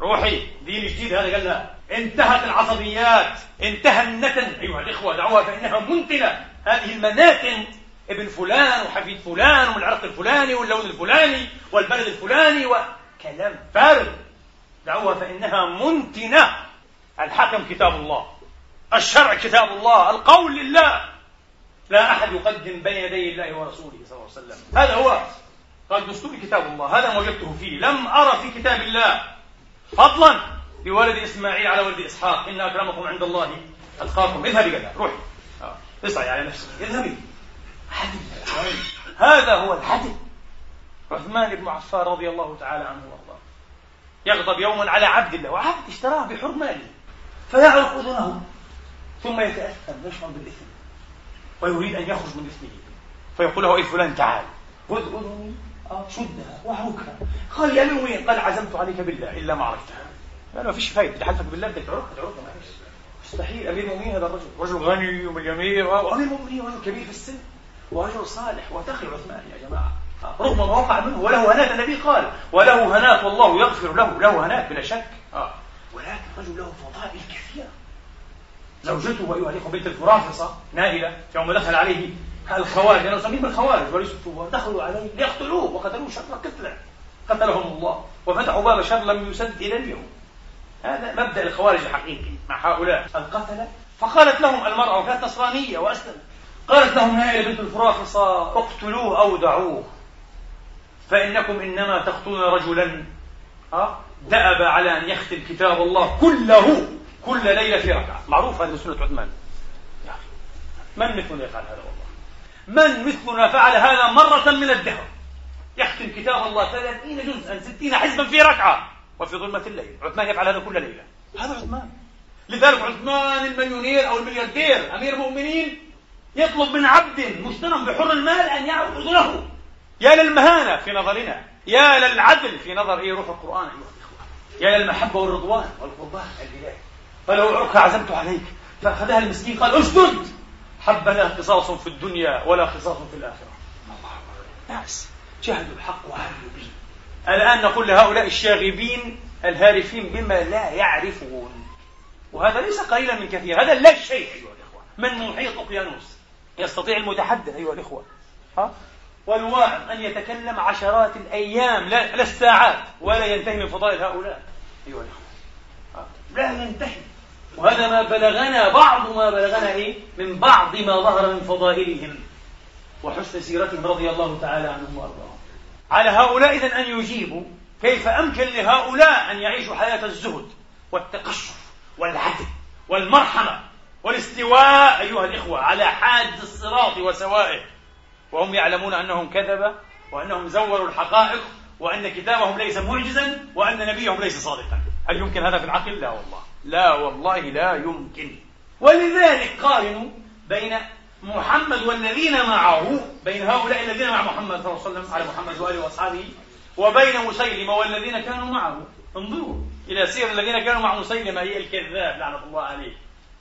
روحي دين جديد هذا قال لها انتهت العصبيات انتهى النتن. أيها الإخوة دعوها فإنها منتنة هذه المناتن ابن فلان وحفيد فلان ومن العرق الفلاني واللون الفلاني والبلد الفلاني وكلام فارغ. دعوها فإنها منتنة الحكم كتاب الله. الشرع كتاب الله. القول لله. لا أحد يقدم بين يدي الله ورسوله صلى الله عليه وسلم. هذا هو قال دستور كتاب الله هذا ما وجدته فيه. لم أرى في كتاب الله فضلا بولد إسماعيل على ولد إسحاق. إن أكرمكم عند الله أتقاكم. اذهبي قال روحي. آه. اصعي على نفسك. اذهبي هذا هو الحدث عثمان بن عفان رضي الله تعالى عنه وأرضاه. يغضب يوما على عبد الله وعبد اشتراه بحر ماله. فيعرق اذنه ثم يتاثم يشعر بالإثم ويريد أن يخرج من إثمه. فيقول له اي فلان تعال خذ اذني شدها واحركها قال يا من قال عزمت عليك بالله. إلا ما عرفتها قال ما فيش فايدة. تحلفك بالله بدك تعرفها تعرفها معلش مستحيل. أمير المؤمنين هذا الرجل. رجل غني ومليونير. وأمير المؤمنين رجل كبير في السن. ورجل صالح. وتقي عثمان يا جماعة. رغم ما وقع منه. وله هنات النبي قال وله هنات والله يغفر له. له هنات بلا شك. آه. ولكن رجل له فضائل كثيرة. زوجته أيها الإخوة بنت الفرافصة نائلة. يوم دخل عليه الخوارج أنا أسميهم الخوارج وليسوا دخلوا عليه ليقتلوه وقتلوه شر قتلة قتلهم الله وفتحوا باب شر لم يسد إلى اليوم. هذا مبدأ الخوارج الحقيقي مع هؤلاء. القتلة فقالت لهم المرأة وكانت نصرانية وأسلمت قالت لهم نائلة بنت الفراخصة اقتلوه أو دعوه. فإنكم إنما تقتلون رجلا. دأب على أن يختم كتاب الله كله كل ليلة في ركعة. معروف هذه سنة عثمان. من مثلنا يفعل هذا؟ من مثلنا فعل هذا مرة من الدهر. يختم كتاب الله ثلاثين جزءا ستين حزبا في ركعة. وفي ظلمة الليل. عثمان يفعل هذا كل ليلة. هذا عثمان. لذلك عثمان المليونير أو الملياردير أمير المؤمنين يطلب من عبد مجتنم بحر المال أن يعبد له. يا للمهانة في نظرنا. يا للعدل في نظر إيه روح القرآن أيها الإخوة. يا للمحبة والرضوان والقربان الإلهي فلو عرك عزمت عليك فأخذها المسكين قال أسجد. حبذا قصاص في الدنيا ولا قصاص في الآخرة. ناس جهدوا الحق وعملوا به الآن نقول لهؤلاء الشاغبين الهارفين بما لا يعرفون. وهذا ليس قليلا من كثير هذا لا شيء أيها الإخوة. من محيط أقيانوس. يستطيع المتحدث أيها الإخوة. ها؟ والواعظ أن يتكلم عشرات الأيام لا, لا الساعات ولا ينتهي من فضائل هؤلاء أيها الإخوة. لا ينتهي. وهذا ما بلغنا بعض ما بلغنا إيه؟ من بعض ما ظهر من فضائلهم. وحسن سيرتهم رضي الله تعالى عنهم وأرضاهم. على هؤلاء إذن أن يجيبوا كيف أمكن لهؤلاء أن يعيشوا حياة الزهد والتقشف والعدل والمرحمة والاستواء أيها الإخوة على حاد الصراط وسوائه. وهم يعلمون أنهم كذبة وأنهم زوروا الحقائق وأن كتابهم ليس معجزا وأن نبيهم ليس صادقا. هل يمكن هذا في العقل؟ لا والله. لا والله لا يمكن. ولذلك قارنوا بين محمد والذين معه بين هؤلاء الذين مع محمد صلى الله عليه وسلم على محمد وآله وأصحابه وبين مسيلمة والذين كانوا معه. انظروا إلى سير الذين كانوا مع مسيلمة هي الكذاب لعنة الله عليه.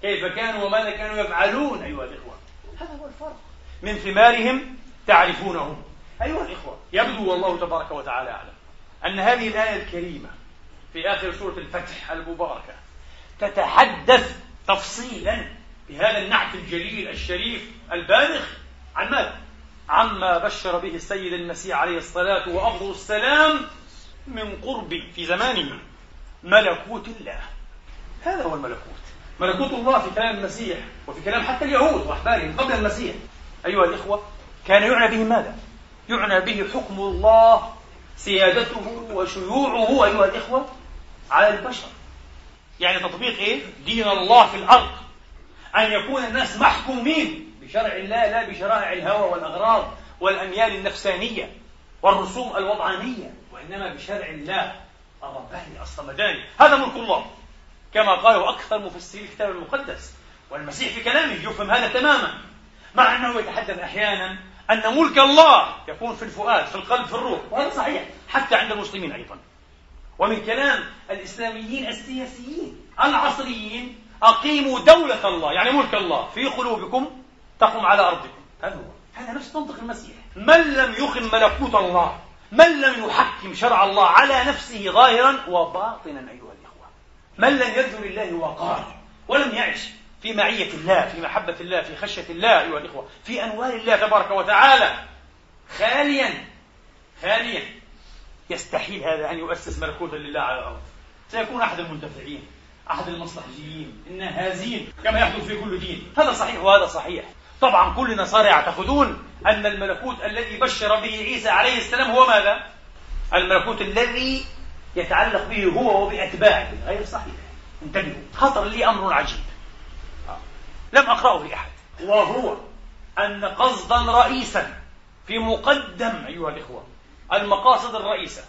كيف كانوا وماذا كانوا يفعلون أيها الإخوة؟ هذا هو الفرق. من ثمارهم تعرفونهم. أيها الإخوة يبدو والله تبارك وتعالى أعلم أن هذه الآية الكريمة في آخر سورة الفتح المباركة تتحدث تفصيلا بهذا النعت الجليل الشريف البالغ عن ماذا؟ عما بشر به السيد المسيح عليه الصلاة وأفضل السلام من قرب في زمانه ملكوت الله هذا هو الملكوت ملكوت الله في كلام المسيح وفي كلام حتى اليهود وأحبارهم قبل المسيح أيها الإخوة كان يعنى به ماذا؟ يعنى به حكم الله سيادته وشيوعه أيها الإخوة على البشر يعني تطبيق إيه؟ دين الله في الأرض. أن يكون الناس محكومين بشرع الله لا بشرائع الهوى والأغراض والأميال النفسانية والرسوم الوضعانية وإنما بشرع الله. الرباني الصمداني هذا ملك الله. كما قالوا أكثر مفسري الكتاب المقدس. والمسيح في كلامه يفهم هذا تماما. مع أنه يتحدث أحيانا أن ملك الله يكون في الفؤاد في القلب في الروح. وهذا صحيح. حتى عند المسلمين أيضا. ومن كلام الإسلاميين السياسيين العصريين أقيموا دولة الله يعني ملك الله في قلوبكم تقوم على أرضكم. هذا هو. هذا نفس منطق المسيح. من لم يقم ملكوت الله من لم يحكم شرع الله على نفسه ظاهرا وباطنا أيها الإخوة. من لم يرجو لله وقار ولم يعش في معية الله في محبة الله في خشية الله أيها الإخوة في أنوار الله تبارك وتعالى. خاليا خاليا. يستحيل هذا أن يؤسس ملكوتا لله على الأرض. سيكون أحد المنتفعين أحد المصلحجيين النهازين كما يحدث في كل دين. هذا صحيح وهذا صحيح. طبعا كل النصارى يعتقدون أن الملكوت الذي بشر به عيسى عليه السلام هو ماذا؟ الملكوت الذي يتعلق به هو وبأتباعه. غير صحيح. انتبهوا خطر لي أمر عجيب. لم أقرأه لأحد. وهو أن قصدا رئيسا في مقدم أيها الإخوة المقاصد الرئيسة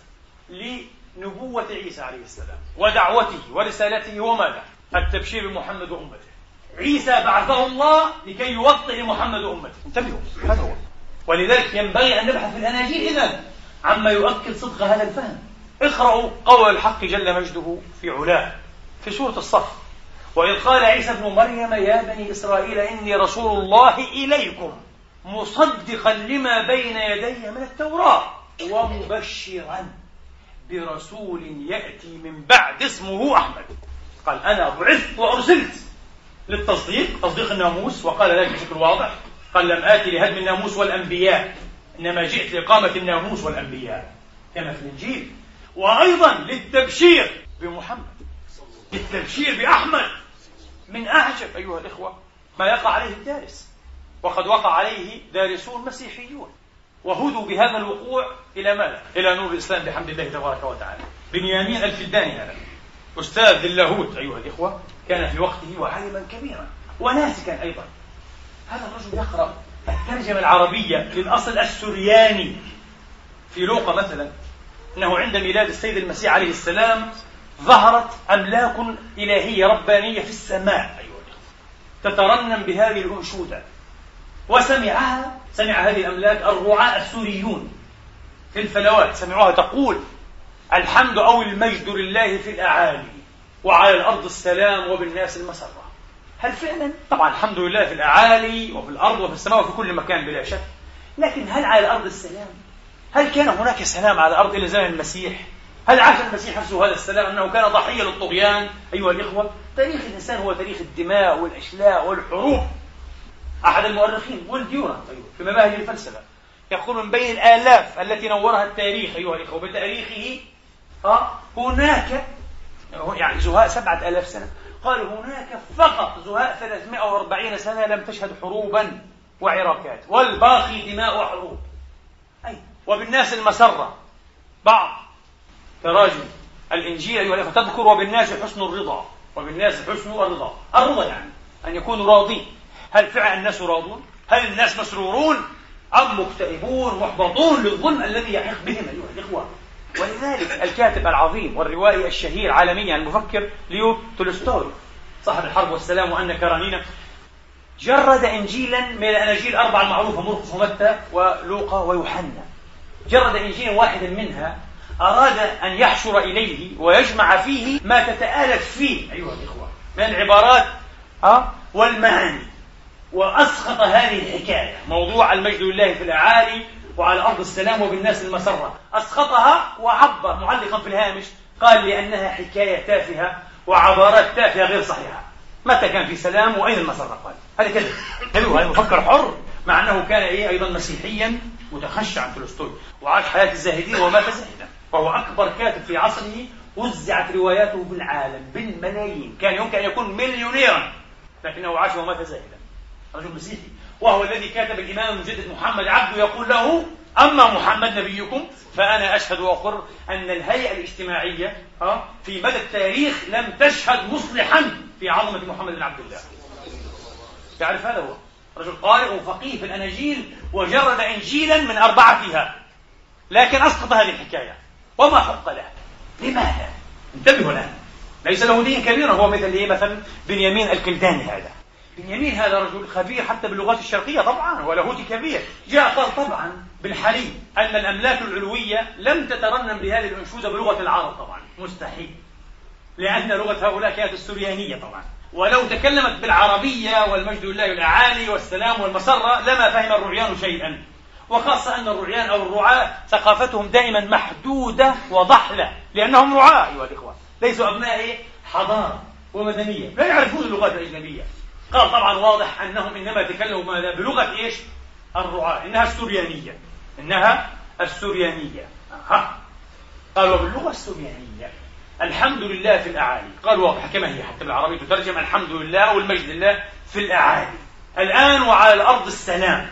لنبوة عيسى عليه السلام ودعوته ورسالته هو ماذا؟ التبشير بمحمد وأمته. عيسى بعثه الله لكي يوطئ محمد أمته انتبهوا. هذا هو ولذلك ينبغي أن نبحث في الأناجيل إذا عما يؤكد صدق هذا الفهم. اقرأوا قول الحق جل مجده في علاه في سورة الصف. وإذ قال عيسى ابن مريم يا بني إسرائيل إني رسول الله إليكم مصدقا لما بين يدي من التوراة. ومبشرا برسول يأتي من بعد اسمه أحمد. قال أنا بعثت وأرسلت للتصديق. تصديق الناموس. وقال ذلك بشكل واضح. قال لم آتي لهدم الناموس والأنبياء. إنما جئت لإقامة الناموس والأنبياء. كما في الإنجيل. وأيضا للتبشير بمحمد. للتبشير بأحمد. من أعجب أيها الإخوة ما يقع عليه الدارس. وقد وقع عليه دارسون مسيحيون. وهدوا بهذا الوقوع إلى ماذا؟ إلى نور الإسلام بحمد الله تبارك وتعالى. بنيامين الفداني هذا. أستاذ للاهوت أيها الإخوة كان في وقته وعالما كبيرا وناسكا أيضا. هذا الرجل يقرأ الترجمة العربية للأصل السرياني. في لوقا مثلا أنه عند ميلاد السيد المسيح عليه السلام ظهرت أملاك إلهية ربانية في السماء أيها تترنم بهذه الأنشودة. وسمعها سمع هذه الأملاك الرعاة السوريون في الفلوات سمعوها تقول الحمد أو المجد لله في الأعالي وعلى الأرض السلام وبالناس المسرة هل فعلا؟ طبعا الحمد لله في الأعالي وفي الأرض وفي السماء وفي كل مكان بلا شك لكن هل على الأرض السلام؟ هل كان هناك سلام على الأرض إلى زمن المسيح؟ هل عاش المسيح نفسه هذا السلام أنه كان ضحية للطغيان أيها الإخوة؟ تاريخ الإنسان هو تاريخ الدماء والأشلاء والحروب أحد المؤرخين والديورة أيوة في مباهج الفلسفة يقول من بين الآلاف التي نورها التاريخ أيها الإخوة بتاريخه آه هناك يعني زهاء سبعة آلاف سنة قال هناك فقط زهاء 340 سنة لم تشهد حروبا وعراكات والباقي دماء وحروب. أي وبالناس المسرة بعض تراجم الإنجيل أيها الأخوة تذكر وبالناس حسن الرضا وبالناس حسن الرضا الرضا يعني أن يكونوا راضين. هل فعلا الناس راضون؟ هل الناس مسرورون؟ أم مكتئبون محبطون للظلم الذي يحيق بهم أيها الإخوة ولذلك الكاتب العظيم والروائي الشهير عالميا المفكر ليو تولستوي صاحب الحرب والسلام وأن كرانينا جرد إنجيلا من الأناجيل الأربعة المعروفة مرقس ومتى ولوقا ويوحنا جرد إنجيلا واحدا منها أراد أن يحشر إليه ويجمع فيه ما تتآلف فيه أيها الإخوة من العبارات أه؟ والمعاني وأسقط هذه الحكاية موضوع المجد لله في الأعالي وعلى أرض السلام وبالناس المسرة. أسقطها وعبر معلقا في الهامش قال لأنها حكاية تافهة وعبارات تافهة غير صحيحة. متى كان في سلام وأين المسرة؟ قال. هذا كذب حلو هذا مفكر حر مع أنه كان إيه أيضا مسيحيا متخشعا تولستوي وعاش حياة الزاهدين ومات زاهدا وهو أكبر كاتب في عصره وزعت رواياته بالعالم بالملايين. كان يمكن أن يكون مليونيرا لكنه عاش ومات زاهدا رجل مسيحي. وهو الذي كاتب الإمام المجدد محمد عبده يقول له أما محمد نبيكم فأنا أشهد وأقر أن الهيئة الاجتماعية في مدى التاريخ لم تشهد مصلحا في عظمة محمد بن عبد الله. يعرف هذا هو؟ رجل قارئ وفقيه في الأناجيل وجرد إنجيلا من أربعتها لكن أسقط هذه الحكاية. وما حق له؟ لماذا؟ انتبهوا الآن. ليس له دين كبير هو مثل إيه مثلا؟ بنيامين الكلداني هذا. بنيامين هذا رجل خبير حتى باللغات الشرقية طبعا ولاهوتي كبير. جاء قال طبعا بالحليم أن الأملاك العلوية لم تترنم بهذه الأنشودة بلغة العرب طبعا. مستحيل. لأن لغة هؤلاء كانت السريانية طبعا. ولو تكلمت بالعربية والمجد لله الأعالي والسلام والمسرة لما فهم الرعيان شيئا. وخاصة أن الرعيان أو الرعاة ثقافتهم دائما محدودة وضحلة لأنهم رعاة أيها الإخوة. ليسوا أبناء؟ حضارة ومدنية لا يعرفون اللغات الأجنبية. قال طبعا واضح أنهم إنما تكلموا ماذا؟ بلغة إيش؟ الرعاة إنها السريانية. إنها السريانية. ها؟ قال وباللغة السريانية. الحمد لله في الأعالي. قال واضح كما هي حتى بالعربية تترجم الحمد لله والمجد لله في الأعالي. الآن وعلى الأرض السلام.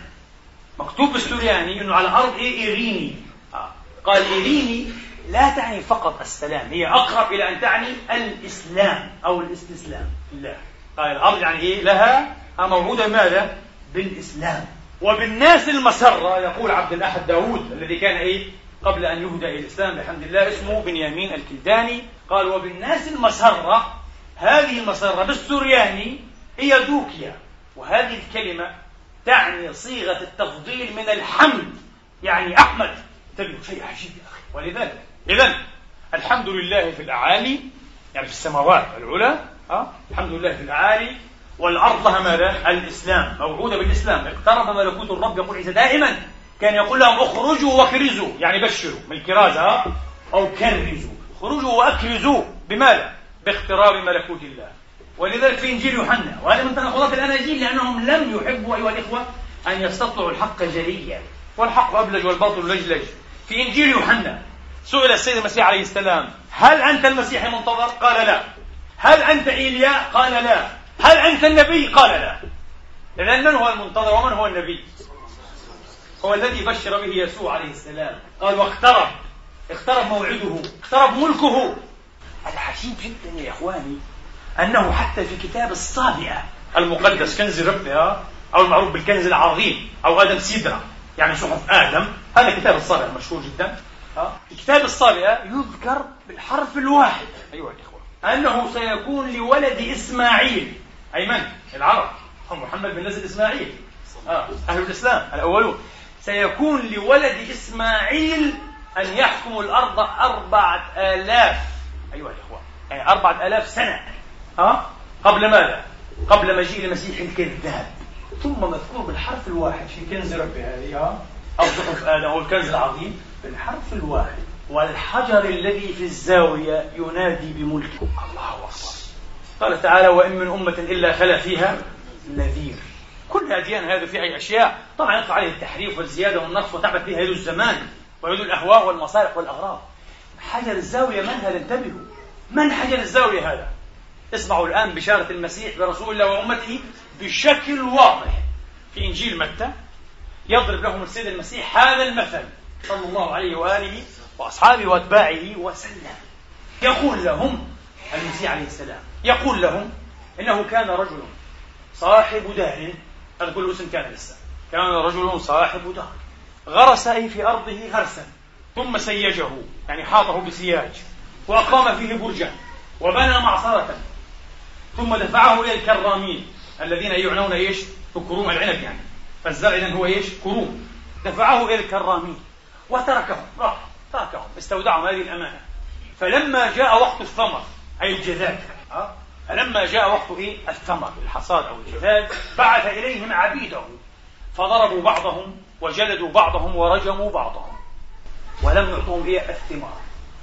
مكتوب بالسورياني إنه على الأرض إيه؟ إيريني. آه. قال إيريني لا تعني فقط السلام هي أقرب إلى أن تعني الإسلام أو الاستسلام. لله قال الأرض يعني إيه؟ لها موعودة ماذا؟ بالإسلام. وبالناس المسرة يقول عبد الأحد داود الذي كان إيه؟ قبل أن يهدى إلى الإسلام بحمد الله اسمه بنيامين الكلداني. قال وبالناس المسرة هذه المسرة بالسورياني هي دوكيا. وهذه الكلمة تعني صيغة التفضيل من الحمد. يعني أحمد. انتبهوا شيء عجيب يا أخي. ولذلك إذا الحمد لله في الأعالي يعني في السماوات العلى أه؟ الحمد لله في الأعالي والأرض لها ماذا؟ الإسلام. موعودة بالإسلام. اقترب ملكوت الرب يقول عيسى دائما كان يقول لهم اخرجوا وكرزوا يعني بشروا من الكرازة أو كرزوا. اخرجوا وأكرزوا. بماذا؟ باقتراب ملكوت الله. ولذلك في إنجيل يوحنا وهذا من تناقضات الأناجيل لأنهم لم يحبوا أيها الإخوة أن يستطلعوا الحق جليا. والحق أبلج والباطل لجلج. في إنجيل يوحنا سئل السيد المسيح عليه السلام هل أنت المسيح المنتظر؟ قال لا. هل أنت إيليا؟ قال لا. هل أنت النبي؟ قال لا. إذن من هو المنتظر ومن هو النبي؟ هو الذي بشر به يسوع عليه السلام. قال واقترب. اقترب موعده. اقترب ملكه. العجيب جدا يا إخواني أنه حتى في كتاب الصابئة المقدس كنز ربها أو المعروف بالكنز العظيم أو آدم سيدرا يعني صحف آدم. هذا كتاب الصابئة المشهور جدا في كتاب الصابئة يذكر بالحرف الواحد. أيها الإخوة أنه سيكون لولد إسماعيل. أي من؟ العرب. محمد بن نزل إسماعيل. آه. أهل الإسلام الأولون. سيكون لولد إسماعيل أن يحكم الأرض أربعة آلاف. أيها الإخوة يعني أربعة آلاف سنة. ها؟ قبل ماذا؟ قبل مجيء المسيح الكذاب. ثم مذكور بالحرف الواحد في كنز ربي هذه أو الكنز العظيم. بالحرف الواحد. والحجر الذي في الزاوية ينادي بملكه الله أكبر قال تعالى وإن من أمة إلا خلا فيها نذير. كل الأديان هذا في أي أشياء. طبعا يطلع عليه التحريف والزيادة والنقص وتعبت بها يد الزمان ويد الأهواء والمصالح والأغراض. حجر الزاوية من هذا انتبهوا. من حجر الزاوية هذا؟ اسمعوا الآن بشارة المسيح برسول الله وأمته بشكل واضح. في إنجيل متى يضرب لهم السيد المسيح هذا المثل. صلى الله عليه وآله وأصحابه وأتباعه وسلم. يقول لهم المسيح عليه السلام يقول لهم إنه كان رجل صاحب دار هذا كل اسم كان لسه. كان رجل صاحب دار غرس أي في أرضه غرسا ثم سيجه يعني حاطه بسياج وأقام فيه برجا وبنى معصرة. ثم دفعه إلى الكرامين الذين يعنون إيش؟ بكروم العنب يعني. فالزرع إذن هو إيش؟ كروم. دفعه إلى الكرامين وتركهم راح. تركهم استودعهم هذه الأمانة. فلما جاء وقت الثمر أي الجذاذ فلما جاء وقت إيه؟ الثمر الحصاد أو الجذاذ بعث إليهم عبيده فضربوا بعضهم وجلدوا بعضهم ورجموا بعضهم. ولم يعطوهم إيه؟ الثمار.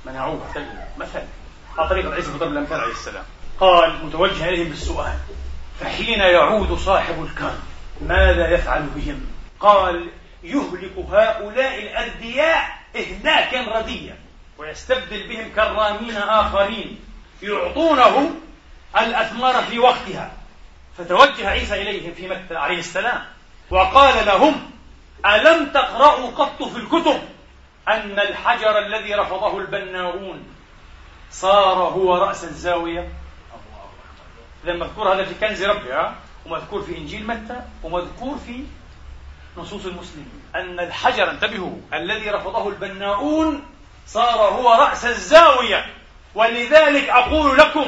منعوها مثلا. على طريقة عيسى بن الأمثال عليه السلام. قال متوجها إليهم بالسؤال فحين يعود صاحب الكرم ماذا يفعل بهم؟ قال يهلك هؤلاء الأردياء إهلاكا رديا ويستبدل بهم كرامين آخرين يعطونه الأثمار في وقتها. فتوجه عيسى إليهم في مكة عليه السلام وقال لهم ألم تقرأوا قط في الكتب أن الحجر الذي رفضه البناؤون صار هو رأس الزاوية؟ إذا مذكور هذا في كنز ربي ها؟ ومذكور في إنجيل متى؟ ومذكور في نصوص المسلمين. أن الحجر انتبهوا الذي رفضه البناؤون صار هو رأس الزاوية. ولذلك أقول لكم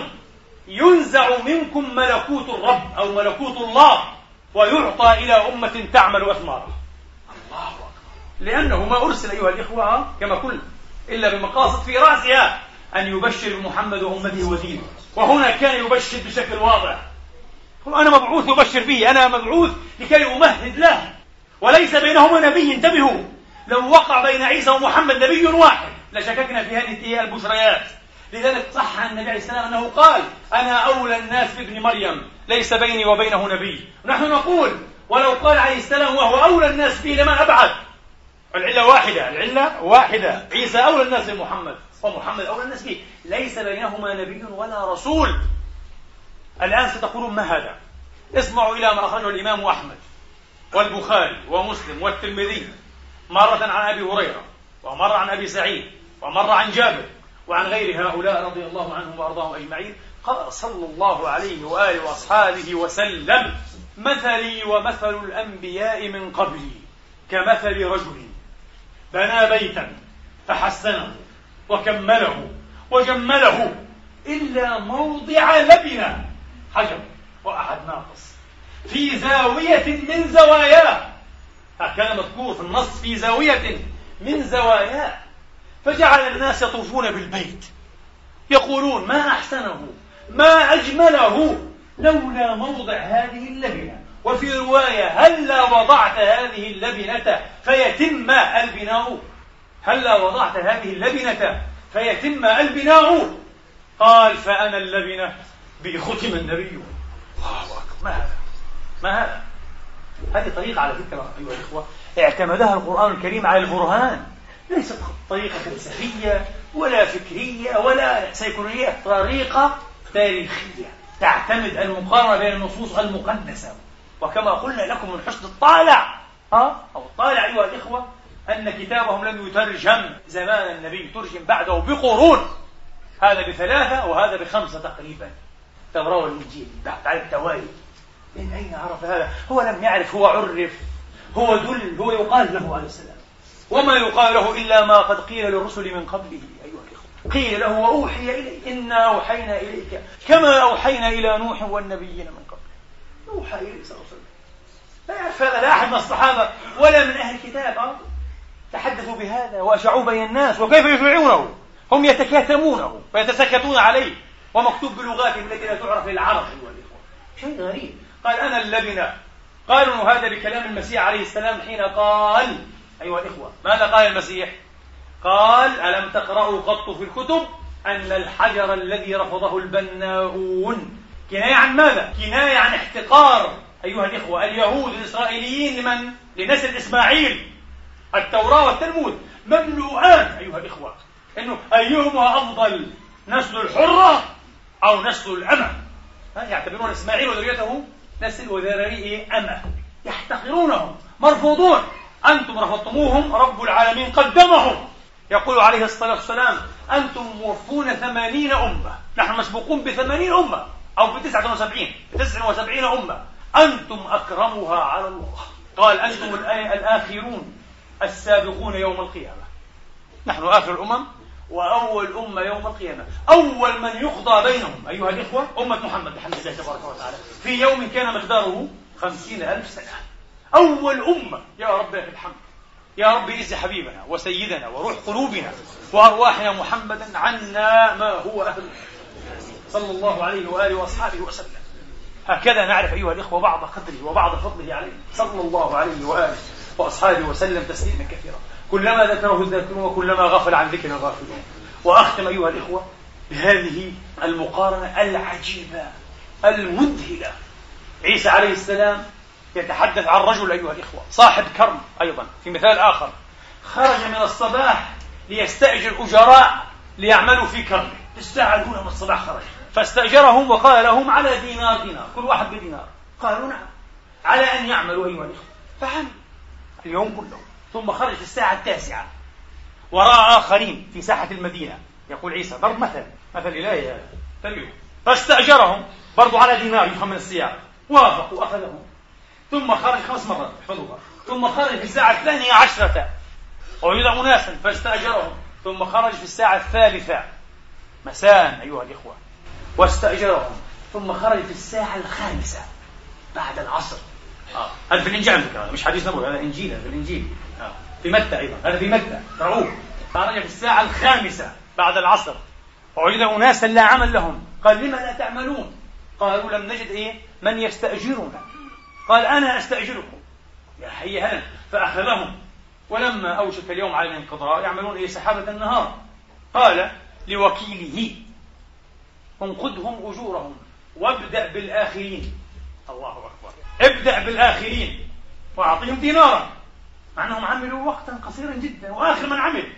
ينزع منكم ملكوت الرب أو ملكوت الله ويعطى إلى أمة تعمل أثمارها. الله أكبر. لأنه ما أرسل أيها الإخوة كما قلنا إلا بمقاصد في رأسها أن يبشر محمد وأمته ودينه. وهنا كان يبشر بشكل واضح. أنا مبعوث يبشر به أنا مبعوث لكي أمهد له. وليس بينهما نبي انتبهوا. لو وقع بين عيسى ومحمد نبي واحد لشككنا في هذه البشريات. لذلك صح عن النبي عليه السلام أنه قال أنا أولى الناس بابن مريم ليس بيني وبينه نبي. نحن نقول ولو قال عليه السلام وهو أولى الناس به لما أبعد. العلة واحدة العلة واحدة. عيسى أولى الناس بمحمد ومحمد أولى الناس به ليس بينهما نبي ولا رسول. الآن ستقولون ما هذا؟ اسمعوا إلى ما أخرجه الإمام أحمد. والبخاري ومسلم والترمذي مرة عن أبي هريرة ومرة عن أبي سعيد ومرة عن جابر وعن غير هؤلاء رضي الله عنهم وأرضاهم أجمعين. قال صلى الله عليه وآله وأصحابه وسلم مثلي ومثل الأنبياء من قبلي كمثل رجل بنى بيتا فحسنه وكمله وجمله إلا موضع لبنة. حجر وأحد ناقص. في زاوية من زواياه هكذا مذكور في النص في زاوية من زواياه فجعل الناس يطوفون بالبيت. يقولون ما أحسنه ما أجمله. لولا موضع هذه اللبنة. وفي رواية هلا وضعت هذه اللبنة فيتم البناء؟ هلا وضعت هذه اللبنة فيتم البناء؟ قال فأنا اللبنة بي ختم النبي. الله أكبر. ما هذا؟ هذه طريقة على فكرة أيها الإخوة اعتمدها القرآن الكريم على البرهان. ليست طريقة فلسفية ولا فكرية ولا سيكولوجية طريقة تاريخية. تعتمد المقارنة بين النصوص المقدسة. وكما قلنا لكم من حسن الطالع ها؟ أو الطالع أيها الإخوة أن كتابهم لم يترجم. زمان النبي ترجم بعده بقرون. هذا بثلاثة وهذا بخمسة تقريبا. التوراة والإنجيل تعرف التوالي من أين عرف هذا؟ هو لم يعرف هو عرف. هو دل هو يقال له عليه السلام. وما يقال له إلا ما قد قيل للرسل من قبله أيها الإخوة. قيل له وأوحي إليك إنا أوحينا إليك كما أوحينا إلى نوح والنبيين من قبل. أوحى إليه صلى الله عليه وسلم. لا يعرف هذا لا أحد من الصحابة ولا من أهل الكتاب؟ تحدثوا بهذا وأشعوا بين الناس وكيف يشيعونه هم يتكاتمونه ويتسكتون عليه ومكتوب بلغاتهم التي لا تعرف للعرب أيها الإخوة. شيء غريب. قال أنا اللبنة. قالوا هذا بكلام المسيح عليه السلام حين قال أيها الإخوة ماذا قال المسيح؟ قال ألم تقرأوا قط في الكتب أن الحجر الذي رفضه البناؤون؟ كناية عن ماذا؟ كناية عن احتقار أيها الإخوة اليهود الإسرائيليين لمن؟ لنسل إسماعيل. التوراة والتلمود. مملوءان أيها الإخوة إنه أيهما أفضل نسل الحرة أو نسل الأمة؟ يعتبرون إسماعيل وذريته نسل وذراريه أمة يحتقرونهم مرفوضون. أنتم رفضتموهم رب العالمين قدمهم. يقول عليه الصلاة والسلام أنتم موفون ثمانين أمة. نحن مسبوقون بثمانين أمة أو بتسعة وسبعين بتسعة وسبعين أمة. أنتم أكرمها على الله. قال أنتم الآخرون السابقون يوم القيامة. نحن آخر الأمم. وأول أمة يوم القيامة. أول من يقضى بينهم. أيها الإخوة أمة محمد بحمد الله تبارك وتعالى. في يوم كان مقداره خمسين ألف سنة. أول أمة. يا رب لك الحمد. يا رب إز حبيبنا وسيدنا وروح قلوبنا وأرواحنا محمدا عنا ما هو أهل. صلى الله عليه وآله وأصحابه وسلم. هكذا نعرف أيها الإخوة بعض قدره وبعض فضله عليه. صلى الله عليه وآله وأصحابه وسلم تسليما كثيرا. كلما ذكره الذاكرون وكلما غفل عن ذكر الغافلون. وأختم أيها الإخوة بهذه المقارنة العجيبة المذهلة. عيسى عليه السلام يتحدث عن رجل أيها الإخوة صاحب كرم أيضا في مثال آخر. خرج من الصباح ليستأجر أجراء ليعملوا في كرمه. الساعة الأولى من الصباح خرج. فاستأجرهم وقال لهم على دينار دينار. كل واحد بدينار. قالوا نعم. على أن يعملوا أيها الإخوة. فعمل اليوم كله. ثم خرج في الساعة التاسعة. ورأى آخرين في ساحة المدينة. يقول عيسى ضرب مثل مثل إلهي هذا تليه فاستأجرهم برضو على دينار يفهم من السيارة وافقوا أخذهم ثم خرج خمس مرات احفظوها ثم خرج في الساعة الثانية عشرة. وجد أناسا فاستأجرهم. ثم خرج في الساعة الثالثة. مساء أيها الإخوة. واستأجرهم. ثم خرج في الساعة الخامسة. بعد العصر. آه. هذا في الإنجيل هذا مش حديث نبوي هذا إنجيل هذا في الإنجيل. آه. في متى أيضا؟ هذا في متى؟ رؤوف خرج في الساعة الخامسة بعد العصر. ووجد أناسا لا عمل لهم. قال لما لا تعملون؟ قالوا لم نجد إيه؟ من يستأجرنا قال أنا أستأجركم. يا حي هلا فأخذهم. ولما أوشك اليوم على الانقضاء يعملون إيه؟ سحابة النهار. قال لوكيله انقذهم أجورهم وابدأ بالآخرين. الله أكبر. ابدأ بالآخرين وأعطيهم دينارا. مع أنهم عملوا وقتا قصيرا جدا وآخر من عمل.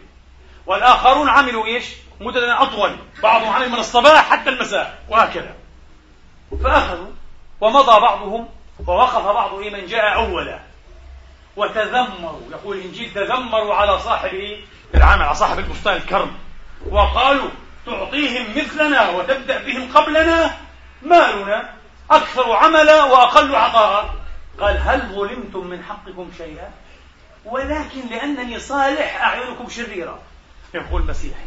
والآخرون عملوا إيش؟ مدة أطول بعضهم عمل من الصباح حتى المساء وهكذا. فأخذوا ومضى بعضهم ووقف بعض من جاء أولا. وتذمروا يقول الإنجيل تذمروا على صاحب؟ العامل على صاحب البستان الكرم. وقالوا تعطيهم مثلنا وتبدأ بهم قبلنا مالنا. أكثر عملا وأقل عطاء. قال هل ظلمتم من حقكم شيئا؟ ولكن لأنني صالح أعينكم شريرا. يقول المسيح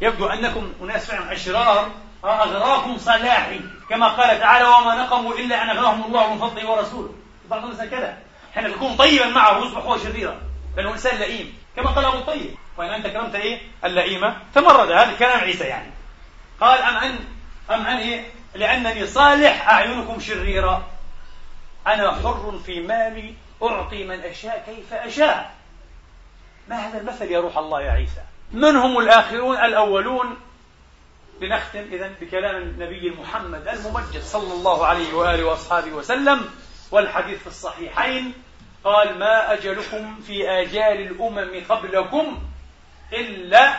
يبدو أنكم أناس فعلا أشرار أغراكم صلاحي. كما قال تعالى وما نقموا إلا أن أغراهم الله من فضله ورسوله. بعض الناس كذا. حين تكون طيبا معه يصبح هو شريرا. لأنه إنسان لئيم. كما قال أبو الطيب. وإن أنت كرمت إيه؟ اللئيمة تمرد. هذا كلام عيسى يعني. قال أم أن أم أن إيه؟ لأنني صالح أعينكم شريرا أنا حر في مالي أعطي من أشاء كيف أشاء. ما هذا المثل يا روح الله يا عيسى؟ من هم الآخرون الأولون؟ لنختم إذا بكلام النبي المحمد الممجد صلى الله عليه وآله وأصحابه وسلم والحديث في الصحيحين. قال ما أجلكم في آجال الأمم قبلكم إلا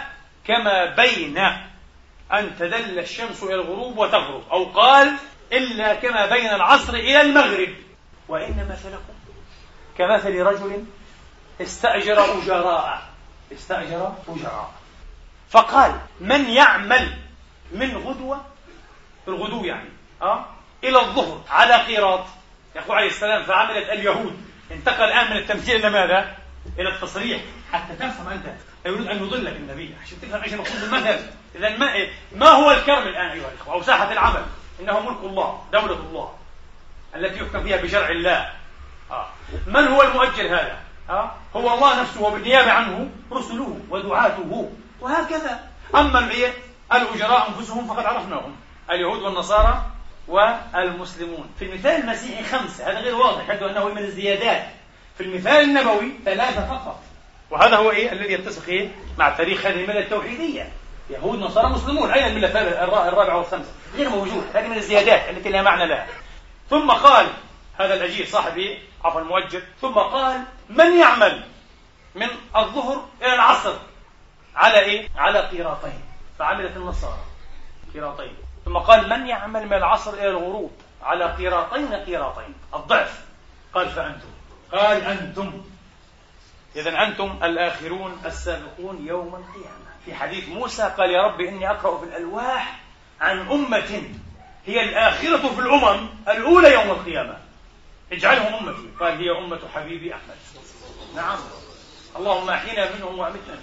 كما بين أن تدل الشمس إلى الغروب وتغرب أو قال إلا كما بين العصر إلى المغرب. وإن مثلكم كمثل رجل استأجر أجراء استأجر أجراء. فقال من يعمل من غدوة؟ الغدو يعني أه؟ إلى الظهر على قيراط. يقول عليه السلام فعملت اليهود. انتقل الآن من التمثيل إلى ماذا؟ إلى التصريح. حتى تفهم أنت يريد أن يضلك النبي عشان تفهم إيش المقصود بالمثل إذا ما ما هو الكرم الآن أيها الإخوة؟ أو ساحة العمل. إنه ملك الله دولة الله التي يحكم فيها بشرع الله. آه. من هو المؤجر هذا؟ آه؟ هو الله نفسه وبالنيابة عنه رسله ودعاته. وهكذا. أما الأجراء أنفسهم فقد عرفناهم. اليهود والنصارى والمسلمون. في المثال المسيحي خمسة. هذا غير واضح. يبدو أنه من الزيادات. في المثال النبوي ثلاثة فقط. وهذا هو إيه الذي يتسق إيه مع تاريخ هذه الملة التوحيدية. يهود نصارى مسلمون أين الملة الرابعة والخامسة غير موجود. هذه من الزيادات التي لا معنى لها. ثم قال هذا الأجير صاحب إيه؟ عفوا الموجه. ثم قال من يعمل من الظهر إلى العصر؟ على إيه؟ على قيراطين. فعملت النصارى قيراطين. ثم قال من يعمل من العصر إلى الغروب؟ على قيراطين قيراطين. الضعف. قال فأنتم. قال أنتم. إذا أنتم الآخرون السابقون يوم القيامة. في حديث موسى قال يا رب إني أقرأ في الألواح عن أمة هي الآخرة في الأمم الأولى يوم القيامة. اجعلهم أمتي. قال هي أمة حبيبي أحمد. نعم. اللهم أحينا منهم وأمتنا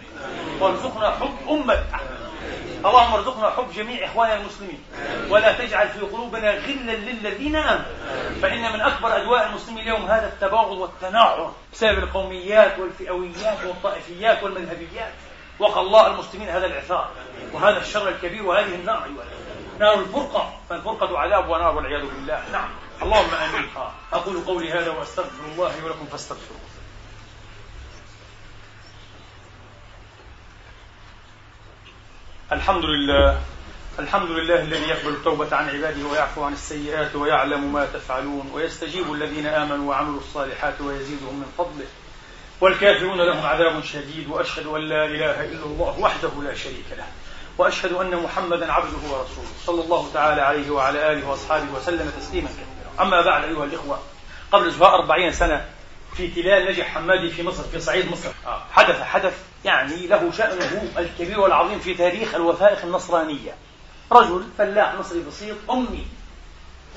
وارزقنا حب أمة أحمد. اللهم ارزقنا حب جميع إخواننا المسلمين ولا تجعل في قلوبنا غلا للذين آمنوا. فإن من أكبر أدواء المسلمين اليوم هذا التباغض والتناعر بسبب القوميات والفئويات والطائفيات والمذهبيات. وقى الله المسلمين هذا العثار وهذا الشر الكبير وهذه النار. أيها نار الفرقة فالفرقة عذاب ونار والعياذ بالله. نعم. اللهم آمين. أقول قولي هذا وأستغفر الله ولكم فاستغفروه. الحمد لله. الحمد لله الذي يقبل التوبة عن عباده ويعفو عن السيئات ويعلم ما تفعلون ويستجيب الذين آمنوا وعملوا الصالحات ويزيدهم من فضله. والكافرون لهم عذاب شديد وأشهد أن لا إله إلا الله وحده لا شريك له. وأشهد أن محمدا عبده ورسوله صلى الله تعالى عليه وعلى آله وأصحابه وسلم تسليما كثيرا. أما بعد أيها الإخوة قبل أسبوع أربعين سنة في تلال نجح حمادي في مصر في صعيد مصر. آه. حدث حدث يعني له شأنه الكبير والعظيم في تاريخ الوثائق النصرانية. رجل فلاح مصري بسيط أمي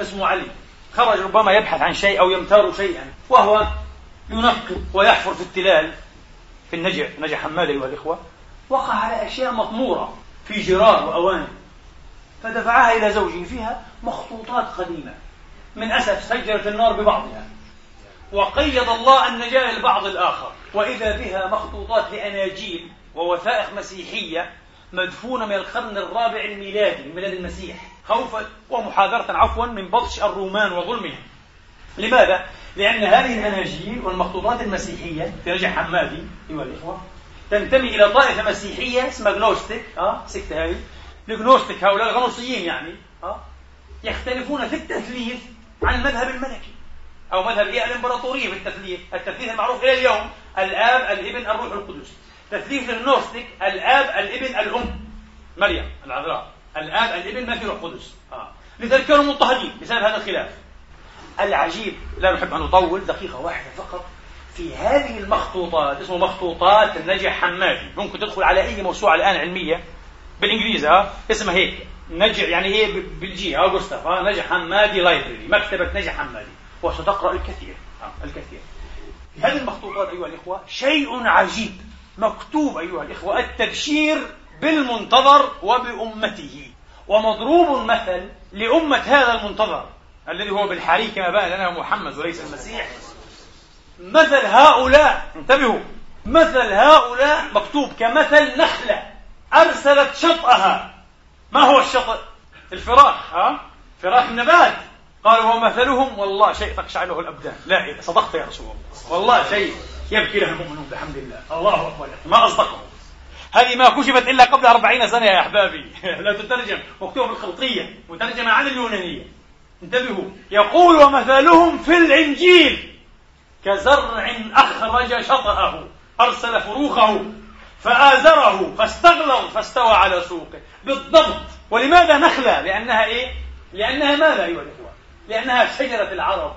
اسمه علي خرج ربما يبحث عن شيء أو يمتار شيئا وهو ينقب ويحفر في التلال في النجع نجع حماد أيها الإخوة وقع على أشياء مطمورة في جرار وأواني فدفعها إلى زوجه فيها مخطوطات قديمة. من أسف سجلت النار ببعضها وقيض الله النجاة للبعض الآخر. وإذا بها مخطوطات لأناجيل ووثائق مسيحية مدفونة من القرن الرابع الميلادي من ميلاد المسيح خوفا ومحاذرة عفوا من بطش الرومان وظلمهم. لماذا؟ لأن هذه الأناجيل والمخطوطات المسيحية في رجع حمادي أيها الإخوة تنتمي إلى طائفة مسيحية اسمها جنوستيك أه سكتة هذه. الجنوستيك هؤلاء الغنوصيين يعني أه يختلفون في التثليث عن المذهب الملكي أو مذهب الإمبراطورية في التثليث. التثليث المعروف إلى اليوم الآب الإبن الروح القدس. تثليث النوستيك الآب الإبن الأم مريم العذراء. الآب الإبن ما في روح قدس آه. لذلك كانوا مضطهدين بسبب هذا الخلاف. العجيب لا نحب أن نطول دقيقة واحدة فقط. في هذه المخطوطات اسمه مخطوطات النجح حمادي. ممكن تدخل على أي موسوعة الآن علمية بالإنجليزي ها اسمها هيك. نجح يعني هي بالجي ها جوستاف ها نجح حمادي library مكتبة نجح حمادي. وستقرأ الكثير الكثير. هذه المخطوطات أيها الإخوة؟ شيء عجيب مكتوب أيها الإخوة التبشير بالمنتظر وبأمته. ومضروب مثل لأمة هذا المنتظر الذي هو بالحري كما بان لنا محمد وليس المسيح. مثل هؤلاء انتبهوا مثل هؤلاء مكتوب كمثل نخلة أرسلت شطأها. ما هو الشطأ؟ الفراخ ها؟ فراخ النبات. قال ومثلهم والله شيء تخشع له الأبدان. لا صدقت يا رسول الله. والله شيء يبكي له المؤمنون بحمد الله. الله أكبر ما أصدقه هذه ما كشفت إلا قبل أربعين سنة يا أحبابي. <laughs> لا تترجم. مكتوبة بالخلطية مترجمة عن اليونانية. انتبهوا. يقول ومثلهم في الإنجيل كزرع أخرج شطأه أرسل فروخه فآزره فاستغلظ فاستوى على سوقه. بالضبط. ولماذا نخلة؟ لأنها إيه؟ لأنها ماذا أيها الإخوة؟ لأنها شجرة العرب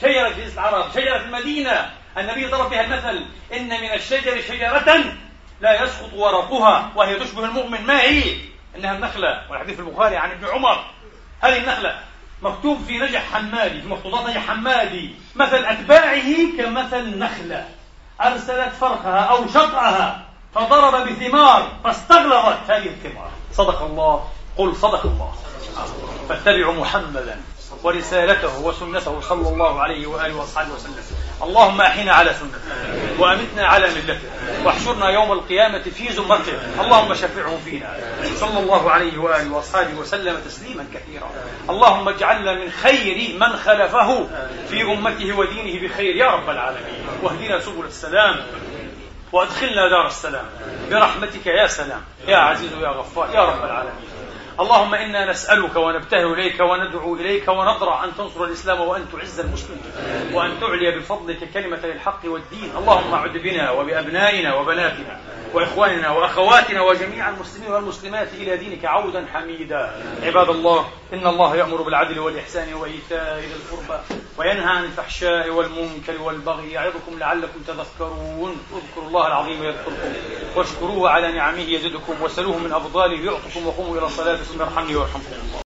شجرة جنس العرب شجرة المدينة. النبي ضرب بها المثل إن من الشجر شجرة لا يسقط ورقها وهي تشبه المؤمن. ما هي؟ إنها النخلة. والحديث البخاري عن ابن عمر. هذه النخلة مكتوب في نجح حمادي في مخطوطات نجح حمادي. مثل أتباعه كمثل نخلة. أرسلت فرخها أو شطأها فضرب بثمار فاستغلظت هذه الثمار. صدق الله. قل صدق الله. فاتبعوا محمدا. ورسالته وسنته صلى الله عليه وآله واصحابه وسلم. اللهم أحينا على سنته وأمتنا على ملته واحشرنا يوم القيامة في زمرته اللهم شفعه فينا صلى الله عليه وآله واصحابه وسلم تسليما كثيرا. اللهم اجعلنا من خير من خلفه في أمته ودينه بخير يا رب العالمين. واهدنا سبل السلام وأدخلنا دار السلام. برحمتك يا سلام. يا عزيز يا غفار يا رب العالمين. اللهم إنا نسألك ونبتهل إليك وندعو إليك ونضرع أن تنصر الإسلام وأن تعز المسلمين وأن تعلي بفضلك كلمة الحق والدين. اللهم أعد بنا وبأبنائنا وبناتنا وإخواننا وأخواتنا وجميع المسلمين والمسلمات إلى دينك عودا حميدا. عباد الله إن الله يأمر بالعدل والإحسان وإيتاء ذي القربى وينهى عن الفحشاء والمنكر والبغي يعظكم لعلكم تذكرون. اذكروا الله العظيم يذكركم واشكروه على نعمه يزدكم وسلوه من أفضاله يعطكم وقوموا إلى الصلاه ثم يرحمني ويرحمكم الله